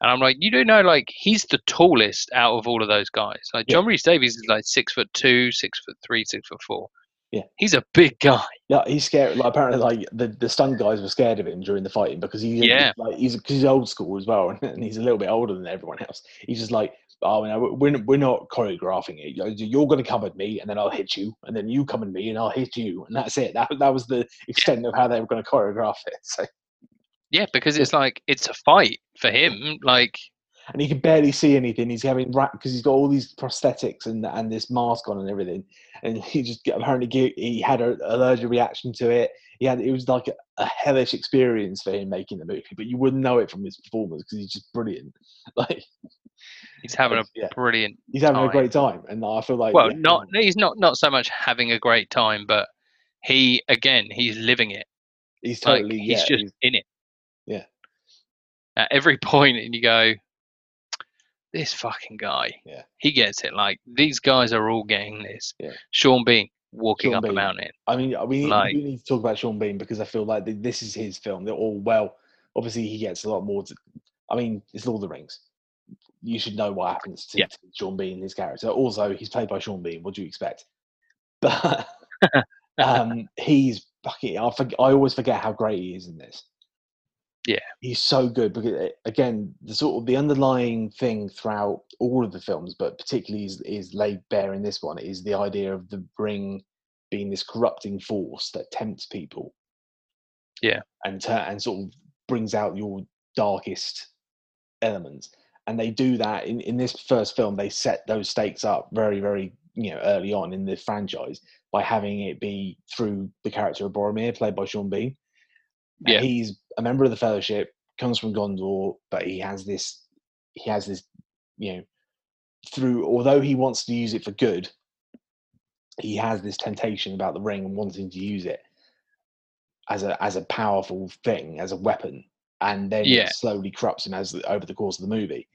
and I'm like, you do know like he's the tallest out of all of those guys. Like Yeah. John Rhys Davies is like six foot two, six foot three, six foot four. Yeah. He's a big guy. Yeah, he's scared. Like apparently, like the, the stunt guys were scared of him during the fighting because he's Yeah. like he's he's old school as well, and, he's a little bit older than everyone else. He's just like, oh, no, we're we're not choreographing it. You're- You're going to come at me, and then I'll hit you, and then you come at me, and I'll hit you, and that's it. That that was the extent of how they were going to choreograph it. So, Yeah, because it's like it's a fight for him. Like and he can barely see anything. He's having wrap because he's got all these prosthetics and and this mask on and everything, and he just apparently he had an allergic reaction to it. He had it was like a, a hellish experience for him making the movie, but you wouldn't know it from his performance because he's just brilliant. Like he's having a yeah, brilliant. he's having a great time, and I feel like Well, yeah, not he's not not so much having a great time, but he again he's living it. he's Like totally he's yeah, just he's- in it. Yeah. At every point, and you go, this fucking guy, Yeah. he gets it. Like these guys are all getting this. Yeah. Sean Bean walking Sean up a Bean. mountain. I mean, we, Like- we need to talk about Sean Bean because I feel like this is his film. They're all well. Obviously, he gets a lot more. To, I mean, it's Lord of the Rings. You should know what happens to, Yeah. to Sean Bean, his character. Also, he's played by Sean Bean. What do you expect? But um, he's fucking. I, I always forget how great he is in this. Yeah. he's so good because uh, again, the sort of the underlying thing throughout all of the films, but particularly is, is laid bare in this one, is the idea of the ring being this corrupting force that tempts people. Yeah. and and sort of brings out your darkest elements. And they do that in, in this first film. They set those stakes up very, very you know early on in the franchise by having it be through the character of Boromir, played by Sean Bean. Yeah. he's a member of the Fellowship, comes from Gondor, but he has this, he has this, you know, through. Although he wants to use it for good, he has this temptation about the ring and wanting to use it as a as a powerful thing, as a weapon, and then Yeah. it slowly corrupts him as the- over the course of the movie.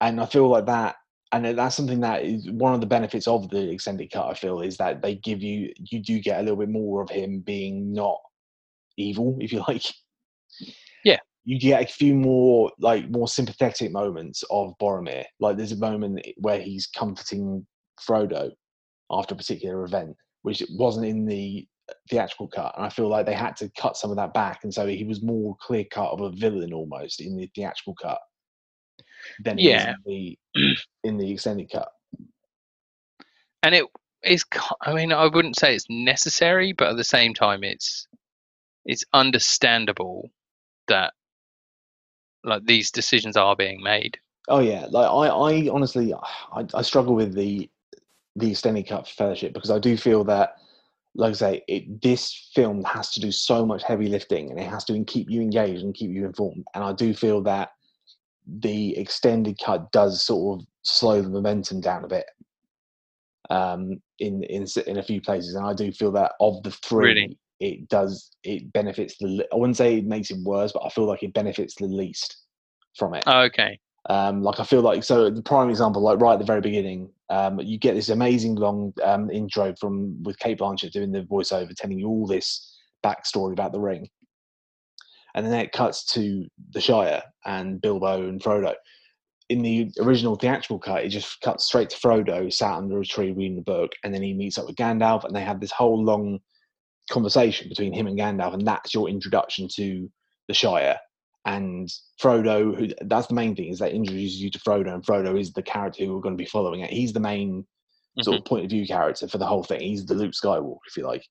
And I feel like that, and that's something that is one of the benefits of the extended cut. I feel is that they give you you do get a little bit more of him being not evil, if you like. Yeah. You get a few more like more sympathetic moments of Boromir. Like there's a moment where he's comforting Frodo after a particular event, which wasn't in the uh, theatrical cut. And I feel like they had to cut some of that back, and so he was more clear cut of a villain almost in the theatrical cut than Yeah. in the in the extended cut. and it is i mean i wouldn't say it's necessary but at the same time it's it's understandable that like these decisions are being made Oh yeah, like I, I honestly, I, I struggle with the the extended cut Fellowship because I do feel that, like I say, it this film has to do so much heavy lifting and it has to keep you engaged and keep you informed. And I do feel that the extended cut does sort of slow the momentum down a bit. Um, in in in a few places, and I do feel that of the three, Really? It does it benefits the. I wouldn't say it makes it worse, but I feel like it benefits the least from it. oh, okay Um, like I feel like so the prime example, like right at the very beginning, um, you get this amazing long um, intro from with Cate Blanchett doing the voiceover, telling you all this backstory about the ring, and then it cuts to the Shire and Bilbo and Frodo. In the original theatrical cut, it just cuts straight to Frodo sat under a tree reading the book, and then he meets up with Gandalf, and they have this whole long conversation between him and Gandalf, and that's your introduction to the Shire and Frodo, who that's the main thing is that introduces you to Frodo, and Frodo is the character who we're going to be following it. He's the main sort of point of view character for the whole thing. He's the Luke Skywalker, if you like.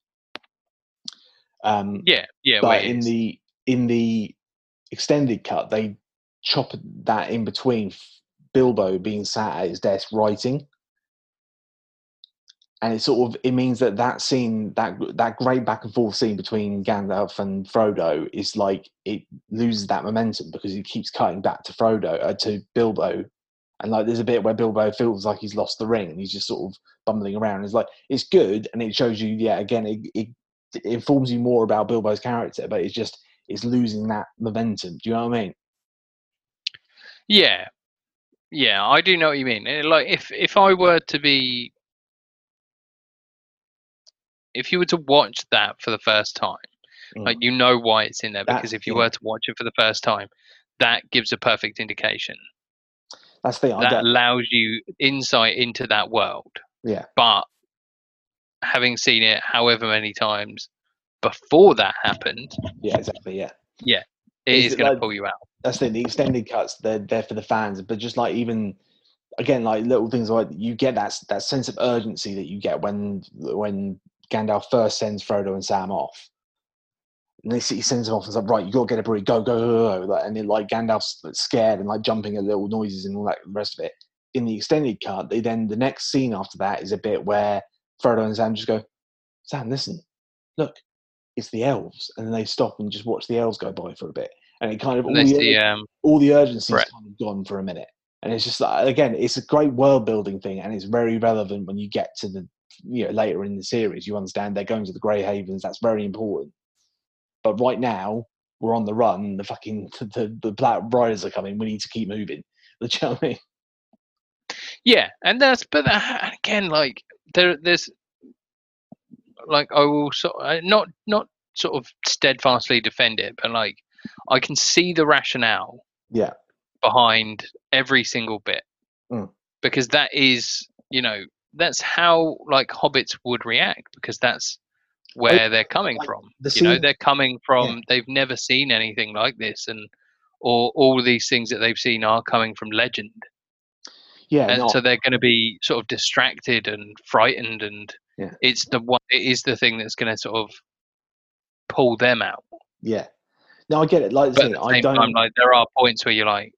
Um, yeah yeah but in the in the extended cut, they chop that in between Bilbo being sat at his desk writing, and it sort of it means that that scene that that great back and forth scene between Gandalf and Frodo is like it loses that momentum because it keeps cutting back to Frodo uh, to Bilbo. And like, there's a bit where Bilbo feels like he's lost the ring, and he's just sort of bumbling around. It's like it's good, and it shows you, yeah, again, it, it it informs you more about Bilbo's character, but it's just it's losing that momentum. Do you know what I mean? yeah yeah i do know what you mean like if if i were to be if you were to watch that for the first time Mm. like you know why it's in there That- because if you yeah. were to watch it for the first time that gives a perfect indication That's the that get, allows you insight into that world yeah, but having seen it however many times before that happened yeah, exactly, yeah. Yeah. it Is is it going to like- pull you out that's the thing. The extended cuts, they're they're for the fans, but just like even again, like little things like you get that that sense of urgency that you get when when Gandalf first sends Frodo and Sam off. And they see he sends them off and it's like, right, you gotta get a break, go, go, go, go. And then like Gandalf's like, scared and like jumping at little noises and all that the rest of it. In the extended cut, they then the next scene after that is a bit where Frodo and Sam just go, Sam, listen, look, it's the elves. And then they stop and just watch the elves go by for a bit. And it kind of all the, the um all the urgency's Right. kind of gone for a minute. And it's just like again, it's a great world building thing, and it's very relevant when you get to the you know later in the series. You understand they're going to the Grey Havens. That's very important. But right now, we're on the run. The fucking the, the, Black Riders are coming. We need to keep moving. the you know I mean? Yeah, and that's but that, again, like there, there's like I will sort not not sort of steadfastly defend it, but like I can see the rationale. Yeah. Behind every single bit, Mm. because that is you know that's how like hobbits would react because that's where they're coming like, from. the You know, they're coming from they've never seen anything like this, and or all these things that they've seen are coming from legend Yeah. and no, so they're going to be sort of distracted and frightened and Yeah. it's the one it is the thing that's going to sort of pull them out yeah. No, I get it. Like, I, the I same don't. time like there are points where you're like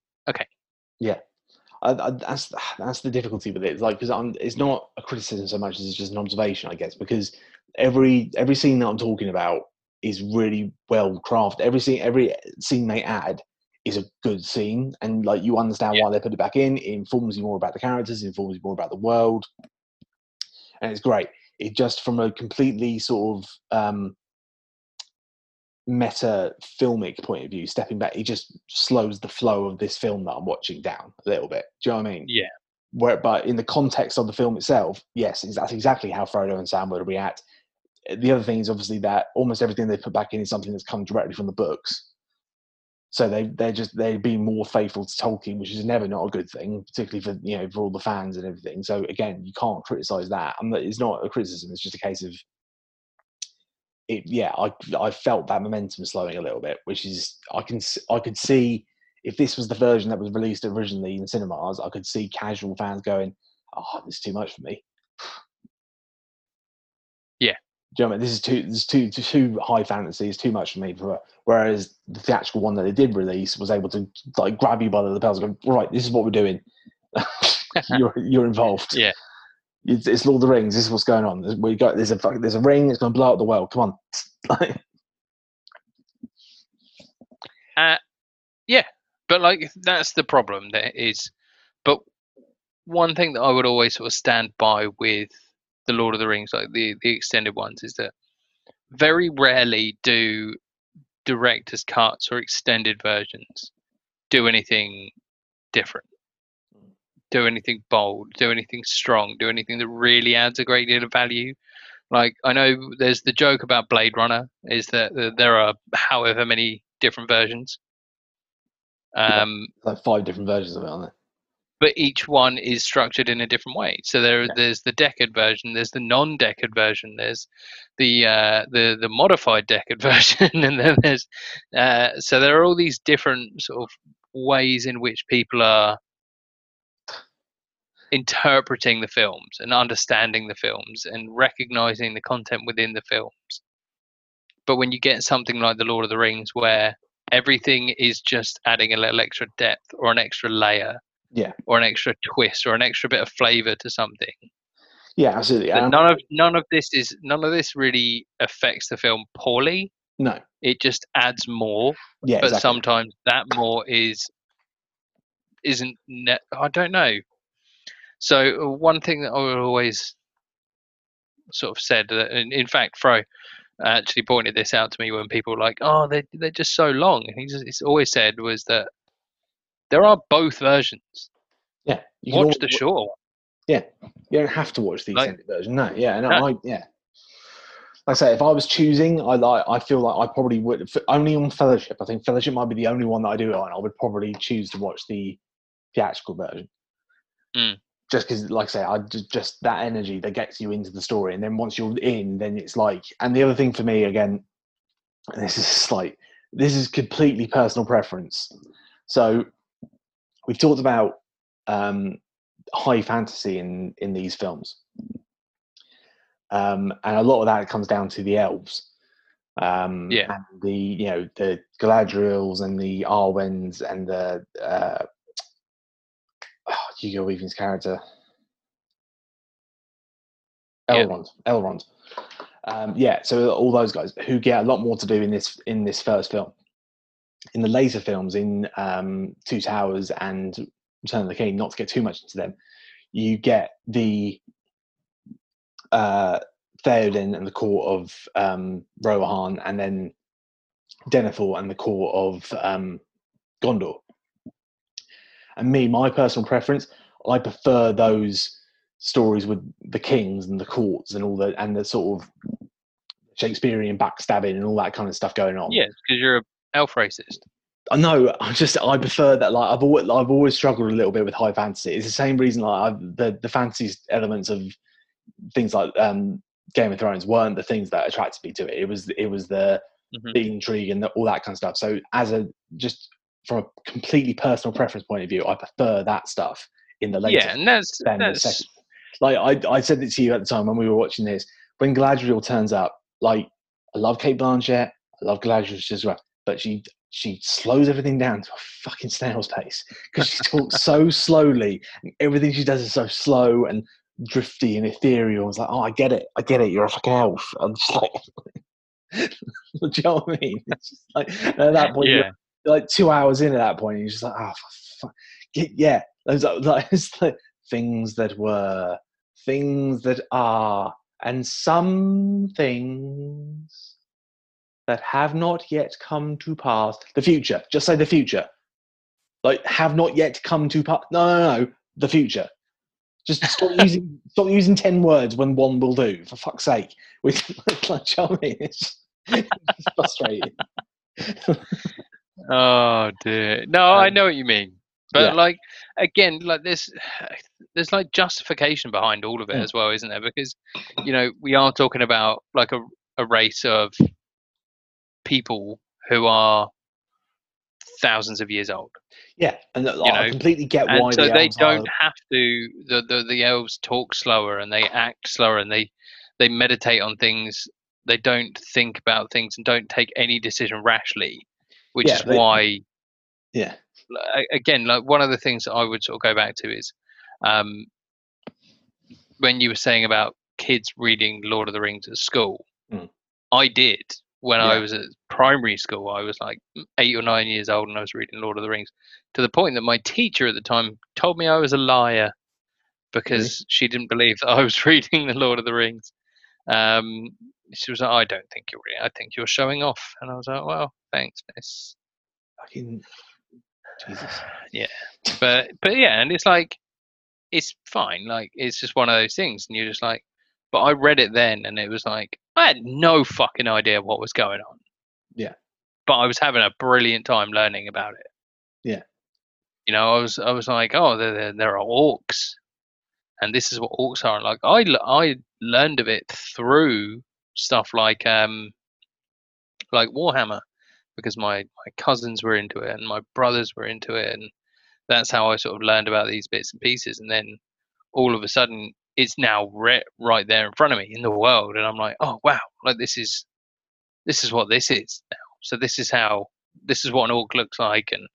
I, I, that's that's the difficulty with it. It's like because I'm, it's not a criticism so much as it's just an observation, I guess. Because every every scene that I'm talking about is really well crafted. Every scene, every scene they add is a good scene, and like you understand why they put it back in. It informs you more about the characters, it informs you more about the world, and it's great. It just from a completely sort of um, meta filmic point of view, stepping back, it just slows the flow of this film that I'm watching down a little bit. Do you know what I mean? Yeah. Where, but in the context of the film itself, yes, that's exactly how Frodo and Sam would react. The other thing is obviously that almost everything they put back in is something that's come directly from the books. So they they're just they're being more faithful to Tolkien, which is never not a good thing, particularly for you know for all the fans and everything. So again, you can't criticize that. I'm not, it's not a criticism; it's just a case of it. Yeah, I I felt that momentum slowing a little bit, which is I can I could see if this was the version that was released originally in cinemas, I could see casual fans going, "Oh, this is too much for me." Yeah. Do you know what I mean? This is too this is too too high fantasy. It's too much for me. For whereas the theatrical one that they did release was able to like grab you by the lapels and go, "Right, this is what we're doing. you're you're involved. Yeah. It's, Lord of the Rings. This is what's going on. We got there's a there's a ring. It's going to blow up the world. Come on. Uh, yeah, but like that's the problem there is but one thing that i would always sort of stand by with the lord of the rings like the the extended ones is that very rarely do director's cuts or extended versions do anything different do anything bold do anything strong do anything that really adds a great deal of value like i know there's the joke about blade runner is that uh, there are however many different versions Yeah. um like five different versions of it, aren't there? but each one is structured in a different way. So there, Yeah. there's the Deckard version, there's the non-Deckard version, there's the uh, the the modified Deckard version, and then there's uh, so there are all these different sort of ways in which people are interpreting the films and understanding the films and recognizing the content within the films. But when you get something like the Lord of the Rings, where everything is just adding a little extra depth or an extra layer, Yeah. or an extra twist or an extra bit of flavor to something. Yeah, absolutely. But none of none of this is none of this really affects the film poorly. no. It just adds more, Yeah, but exactly. sometimes that more is isn't. Ne- I don't know. So uh, one thing that I always sort of said that, in, fact, Fro actually pointed this out to me when people were like, "Oh, they they're just so long," and he just he's always said was that there are both versions. yeah, you Watch the short one. Yeah. You don't have to watch the Like- extended version. No, yeah, no, No. I yeah. Like I say, if I was choosing, I like. I feel like I probably would only on Fellowship. I think Fellowship might be the only one that I do it on. I would probably choose to watch the theatrical version. Mm. Just because, like I say, I just, just that energy that gets you into the story, and then once you're in, then it's like. And the other thing for me, again, this is like this is completely personal preference. So we've talked about um, high fantasy in in these films, um, and a lot of that comes down to the elves. Um, Yeah. and the you know the Galadriels and the Arwens and the uh, Hugo Weaving's character Yeah. Elrond. Elrond. Um, yeah, so all those guys who get a lot more to do in this in this first film. In the later films, in um, Two Towers and Return of the King, not to get too much into them, you get the uh, Theoden and the court of um, Rohan, and then Denethor and the court of um, Gondor. And me, my personal preference, I prefer those stories with the kings and the courts and all the and the sort of Shakespearean backstabbing and all that kind of stuff going on. Yeah, because you're a elf racist. I know. I just I prefer that. Like I've always I've always struggled a little bit with high fantasy. It's the same reason like I've, the the fantasy elements of things like um, Game of Thrones weren't the things that attracted me to it. It was it was the Mhm. the intrigue and the, all that kind of stuff. So as a just from a completely personal preference point of view, I prefer that stuff in the later Yeah, and that's than that's. Like I I said it to you at the time when we were watching this. When Galadriel turns up, like I love Cate Blanchett, I love Galadriel as well, but she she slows everything down to a fucking snail's pace because she talks so slowly and everything she does is so slow and drifty and ethereal. It's like, oh, I get it, I get it. You're a fucking elf. I'm just like, do you know what I mean? It's just like at that point, yeah, like two hours in at that point, and you're just like, oh, fuck. yeah. Those are like, the things that were, things that are, and some things that have not yet come to pass. The future. Just say the future. Like have not yet come to pass. No, no, no. The future. Just stop using stop using ten words when one will do. For fuck's sake. With like, do you I mean? It's, it's frustrating. Oh dear. No, I Um, know what you mean. But yeah. like again, like this there's like justification behind all of it Mm. as well, isn't there? Because you know, we are talking about like a a race of people who are thousands of years old. Yeah, and uh, I know, completely get why And so the they don't are- have to the, the the elves talk slower and they act slower and they they meditate on things they don't think about things and don't take any decision rashly which Yeah, is they- why Yeah, again, like one of the things that I would sort of go back to is um, when you were saying about kids reading Lord of the Rings at school. Mm. I did when I was at primary school. I was like eight or nine years old, and I was reading Lord of the Rings to the point that my teacher at the time told me I was a liar because she didn't believe that I was reading the Lord of the Rings. Um, she was like, "I don't think you're reading. I think you're showing off." And I was like, "Well, thanks, miss." fucking Jesus. Yeah, but but yeah, and it's like it's fine. Like it's just one of those things, and you're just like. But I read it then, and it was like I had no fucking idea what was going on. Yeah. But I was having a brilliant time learning about it. Yeah. You know, I was I was like, oh, there there, there are orcs, and this is what orcs are. Like I I learned of it through stuff like um like Warhammer because my my cousins were into it and my brothers were into it and that's how I sort of learned about these bits and pieces and then all of a sudden it's now re- right there in front of me in the world and I'm like oh wow like this is this is what this is now. So this is how this is what an orc looks like and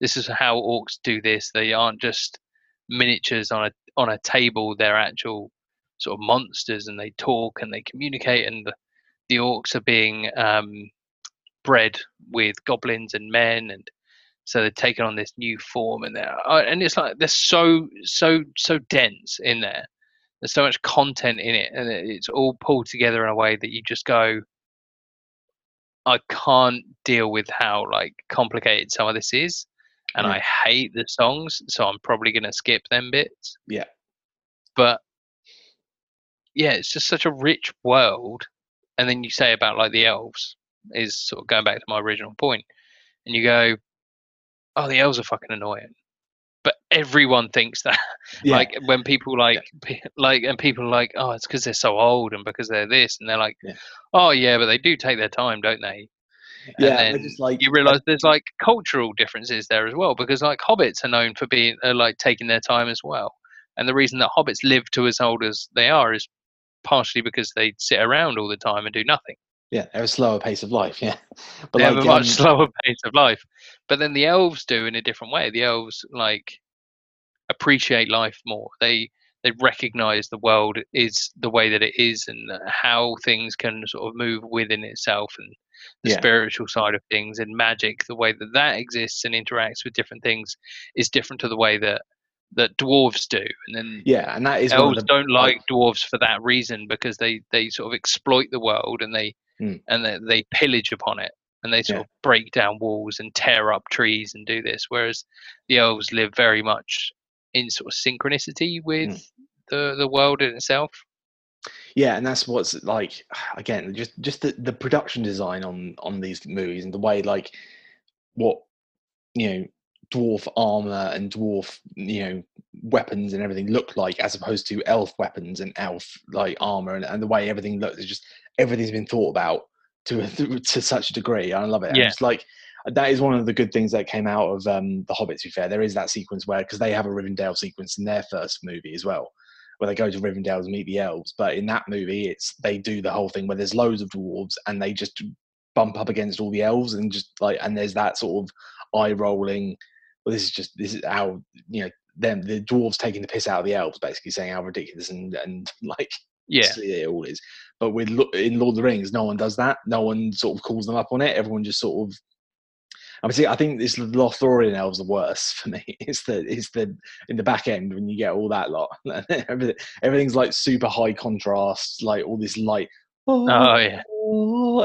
this is how orcs do this. They aren't just miniatures on a on a table they're actual sort of monsters and they talk and they communicate and the, the orcs are being um, bred with goblins and men and so they're taking on this new form and they're uh, and it's like they're so so so dense in there there's so much content in it and it's all pulled together in a way that you just go i can't deal with how like complicated some of this is and Yeah. i hate the songs so i'm probably going to skip them bits Yeah. but yeah it's just such a rich world and then you say about like the elves is sort of going back to my original point and you go oh the elves are fucking annoying but everyone thinks that Yeah, like when people like pe- like and people like oh it's because they're so old and because they're this and they're like Yeah. oh yeah but they do take their time don't they yeah. and they're then just like you realize there's like cultural differences there as well because like hobbits are known for being uh, like taking their time as well and the reason that hobbits live to as old as they are is partially because they sit around all the time and do nothing yeah, they're a slower pace of life. Yeah, but they like have a much um, slower pace of life. But then the elves do in a different way. The elves like appreciate life more. They they recognize the world is the way that it is and how things can sort of move within itself and the Yeah. spiritual side of things and magic the way that that exists and interacts with different things is different to the way that that dwarves do and then yeah, and that is elves the, don't like dwarves for that reason because they they sort of exploit the world and they Mm. and they, they pillage upon it and they sort Yeah. of break down walls and tear up trees and do this whereas the elves live very much in sort of synchronicity with Mm. the the world in itself. Yeah, and that's what's like again, just just the, the production design on on these movies and the way like what you know dwarf armor and dwarf you know weapons and everything look like as opposed to elf weapons and elf like armor and, and the way everything looks is just everything's been thought about to a- to such a degree. I love it. Yeah. It's like that is one of the good things that came out of um, the Hobbit. To be fair, there is that sequence where because they have a Rivendell sequence in their first movie as well, where they go to Rivendell to meet the elves. But in that movie, it's they do the whole thing where there's loads of dwarves and they just bump up against all the elves and just like and there's that sort of eye rolling. Well, this is just this is how you know them the dwarves taking the piss out of the elves, basically saying how ridiculous and and like Yeah, it all is. But with in Lord of the Rings, no one does that. No one sort of calls them up on it. Everyone just sort of. I mean, see, I think this Lothlorien elves are worse for me. It's the it's the in the back end when you get all that lot. Everything, everything's like super high contrast, like all this light. Oh yeah,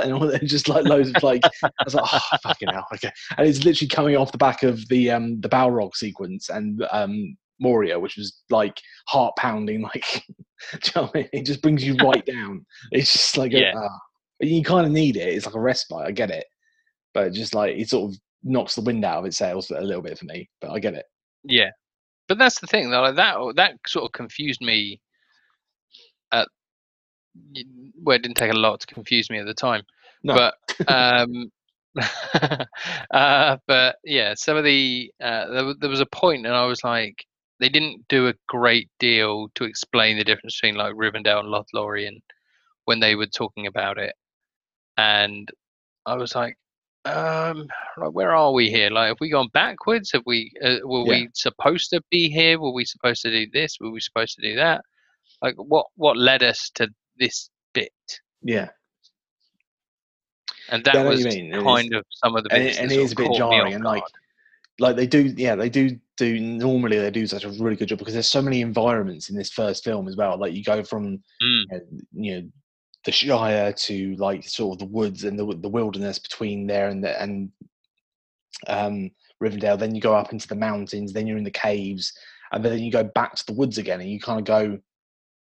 and all that, just like loads of like. I was like, oh fucking hell, okay. And it's literally coming off the back of the um the Balrog sequence and um Moria, which was like heart pounding, like you know I mean? it just brings you right down. It's just like a- Yeah. ah. you kind of need it. It's like a respite. I get it, but just like it sort of knocks the wind out of its sails a little bit for me. But I get it. yeah. But that's the thing, though. Like that that sort of confused me. At well, it didn't take a lot to confuse me at the time. No. But um, uh, but yeah, some of the uh, there, there was a point, and I was like, they didn't do a great deal to explain the difference between like Rivendell and Lothlorien when they were talking about it, and I was like, um, like where are we here? Like, have we gone backwards? Have we? Uh, were Yeah. we supposed to be here? Were we supposed to do this? Were we supposed to do that? Like, what what led us to this bit? Yeah, And Yeah, that know was. Kind of some of the and bits it, and that it is a bit jarring and like like they do yeah they do do normally they do such a really good job because there's so many environments in this first film as well like you go from Mm. you know, you know the shire to like sort of the woods and the the wilderness between there and the, and um rivendell then you go up into the mountains then you're in the caves and then you go back to the woods again and you kind of go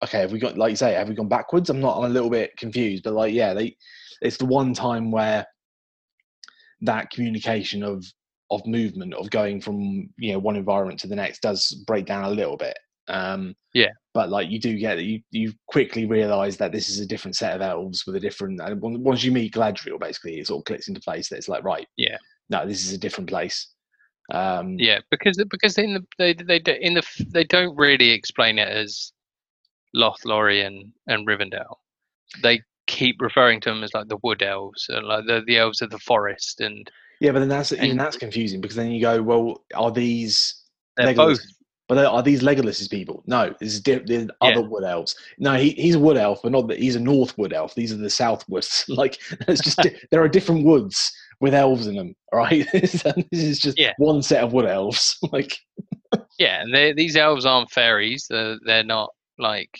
okay have we got like you say have we gone backwards i'm not i'm a little bit confused but like yeah they it's the one time where that communication of of movement of going from you know one environment to the next does break down a little bit um Yeah. but like you do get that you you quickly realize that this is a different set of elves with a different and once you meet Galadriel basically it sort of clicks into place that it's like right Yeah. no this is a different place um Yeah, because because in the they they in the they don't really explain it as Lothlorien and Rivendell. They keep referring to them as like the wood elves and like the the elves of the forest, and yeah but then that's even and- that's confusing because then you go well are these they're Legolas. both But are these Legolas's people? No, this is di- there's Yeah. other wood elves. No, he, he's a wood elf, but not that he's a north wood elf. These are the south woods. like it's just there are different woods with elves in them. Right, this is just Yeah. one set of wood elves. like yeah, and these elves aren't fairies. They're they're not like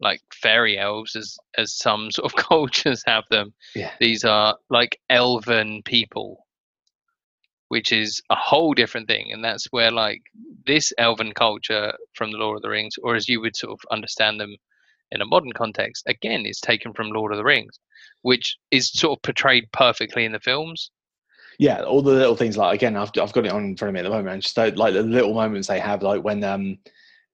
like fairy elves as as some sort of cultures have them. Yeah. These are like elven people, which is a whole different thing, and that's where like this elven culture from the Lord of the Rings, or as you would sort of understand them in a modern context, again is taken from Lord of the Rings, which is sort of portrayed perfectly in the films. yeah, all the little things. Like again, I've I've got it on in front of me at the moment. And just like the little moments they have, like when um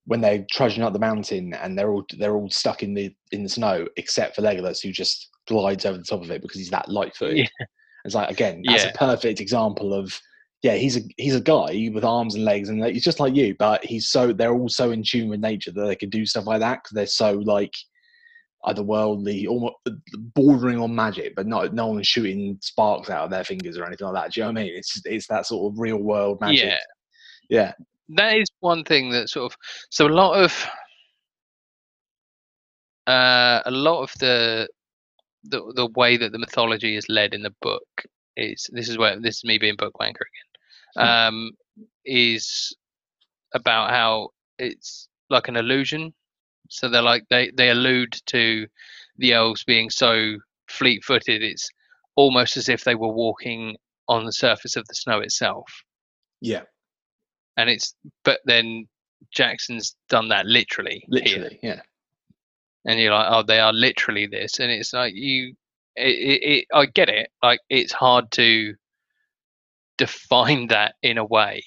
when they're trudging up the mountain and they're all they're all stuck in the in the snow except for Legolas who just glides over the top of it because he's that light footed. Yeah. It's like again, that's Yeah. a perfect example of yeah, he's a he's a guy with arms and legs, and like, he's just like you, but he's so they're all so in tune with nature that they can do stuff like that because they're so like otherworldly, almost bordering on magic, but not no one's shooting sparks out of their fingers or anything like that. Do you know what I mean? It's it's that sort of real world magic. Yeah. Yeah, that is one thing that sort of so a lot of uh, a lot of the the the way that the mythology is led in the book is this is where this is me being book wanker again um is about how it's like an illusion. So they're like they they allude to the elves being so fleet footed it's almost as if they were walking on the surface of the snow itself. Yeah, and it's but then Jackson's done that literally, here. Literally, yeah. and you're like, oh, they are literally this, and it's like you, it, it, it I get it, like it's hard to define that in a way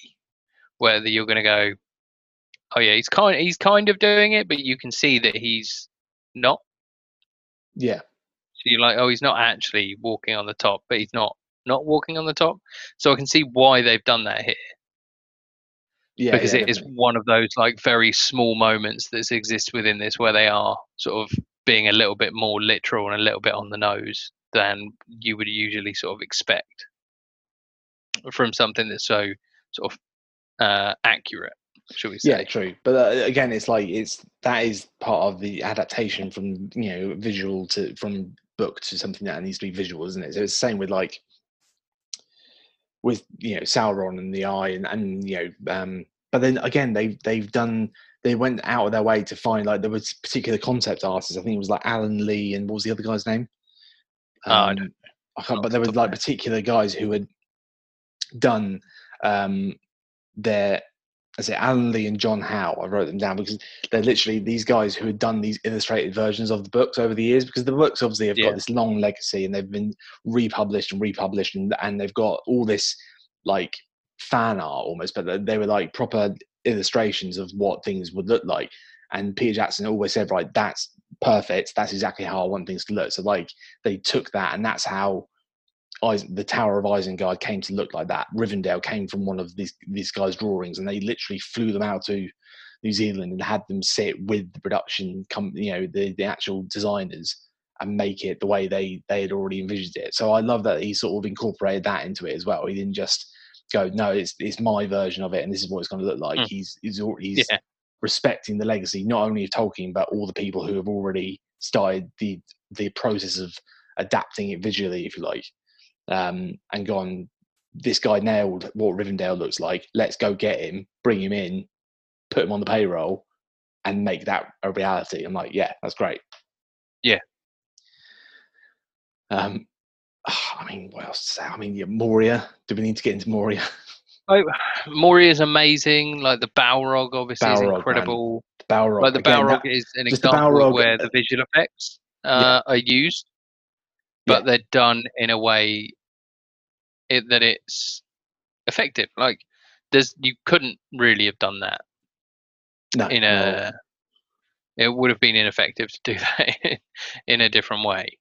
whether you're going to go, oh yeah, he's kind, he's kind of doing it, but you can see that he's not. Yeah. So you're like, oh, he's not actually walking on the top, but he's not not walking on the top. So I can see why they've done that here Yeah. because yeah, it is definitely. one of those like very small moments that exists within this where they are sort of being a little bit more literal and a little bit on the nose than you would usually sort of expect from something that's so sort of uh, accurate, shall we say? Yeah, true. But uh, again, it's like it's that is part of the adaptation from you know visual to from book to something that needs to be visual, isn't it? So it's the same with like with you know Sauron and the Eye and and you know um but then again they they've done they went out of their way to find like there was particular concept artists. I think it was like Alan Lee and what was the other guy's name? Oh, I don't Um, I can't, but there was the top of like particular guys who had done um their I say Alan Lee and John Howe. I wrote them down because they're literally these guys who had done these illustrated versions of the books over the years. Because the books obviously have Yeah. got this long legacy and they've been republished and republished, and, and they've got all this like fan art almost, but they- were like proper illustrations of what things would look like. And Peter Jackson always said, right, that's perfect. That's exactly how I want things to look. So like they took that, and that's how Is- the Tower of Isengard came to look like that. Rivendell came from one of these these guys' drawings, and they literally flew them out to New Zealand and had them sit with the production, company, you know, the the actual designers and make it the way they they had already envisioned it. So I love that he sort of incorporated that into it as well. He didn't just go, no, it's it's my version of it, and this is what it's going to look like. Mm. He's he's he's Yeah. respecting the legacy not only of Tolkien but all the people who have already started the the process of adapting it visually, if you like, um, and gone. This guy nailed what Rivendell looks like. Let's go get him, bring him in, put him on the payroll, and make that a reality. I'm like, yeah, that's great. Yeah. Um, I mean, what else to say? I mean, yeah, Moria. Do we need to get into Moria? Like, Moria is amazing. Like the Balrog, obviously, is Balrog, man. incredible. Balrog. Like the Again, Balrog that- is an example Balrog, where uh, the visual effects uh, are used, but they're done in a way it, that it's effective. Like there's you couldn't really have done that no, in no. a. It would have been ineffective to do that in, a different way.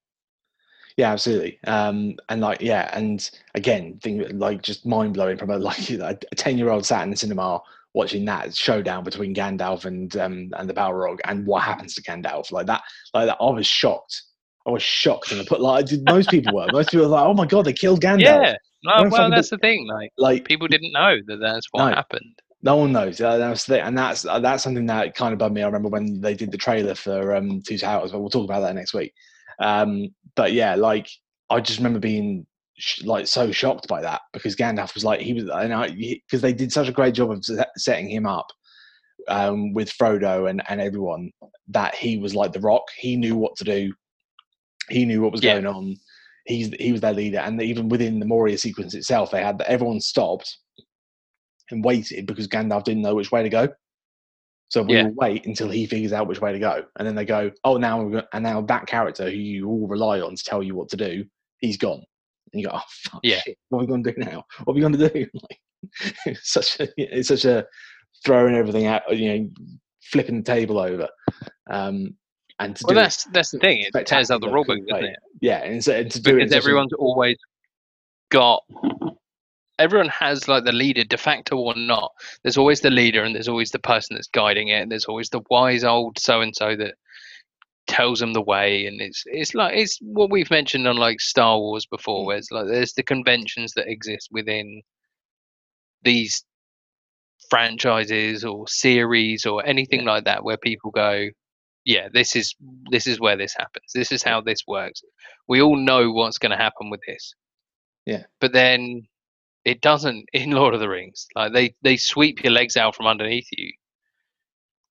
Yeah, absolutely. Um, and like, yeah, and again, think like just mind blowing from a like a ten year old sat in the cinema watching that showdown between Gandalf and um and the Balrog and what happens to Gandalf like that. Like that, I was shocked. I was shocked, and I put like most people were. Most people were like, "Oh my god, they killed Gandalf!" Yeah. No, well, that's the thing. Like Like people didn't know that that's what No. happened. no one knows. Uh, that's the, and that's uh, that's something that kind of bugged me. I remember when they did the trailer for um, Two Towers, but we'll talk about that next week. Um, but yeah, like I just remember being sh- like so shocked by that because Gandalf was like he was, and because they did such a great job of se- setting him up um, with Frodo and and everyone that he was like the Rock. He knew what to do. He knew what was Yeah. going on. He's he was their leader, and even within the Moria sequence itself, they had that everyone stopped and waited because Gandalf didn't know which way to go. So we Yeah. will wait until he figures out which way to go, and then they go, "Oh, now we're and now that character who you all rely on to tell you what to do, he's gone." And you go, "Oh fuck, Yeah. shit, what are we going to do now? What are we going to do?" Like, it's such a it's such a throwing everything out, you know, flipping the table over, um, and to Well, do it, that's that's the thing. It tears up the rule book, doesn't it? yeah, and, so, and to do it Because a- everyone's always got. Everyone has like the leader, de facto or not. There's always the leader, and there's always the person that's guiding it. And there's always the wise old so and so that tells them the way. And it's it's like it's what we've mentioned on like Star Wars before, where it's like there's the conventions that exist within these franchises or series or anything like that where people go yeah this is this is where this happens. This is how this works. We all know what's going to happen with this. Yeah. but then it doesn't in lord of the rings. Like they they sweep your legs out from underneath you.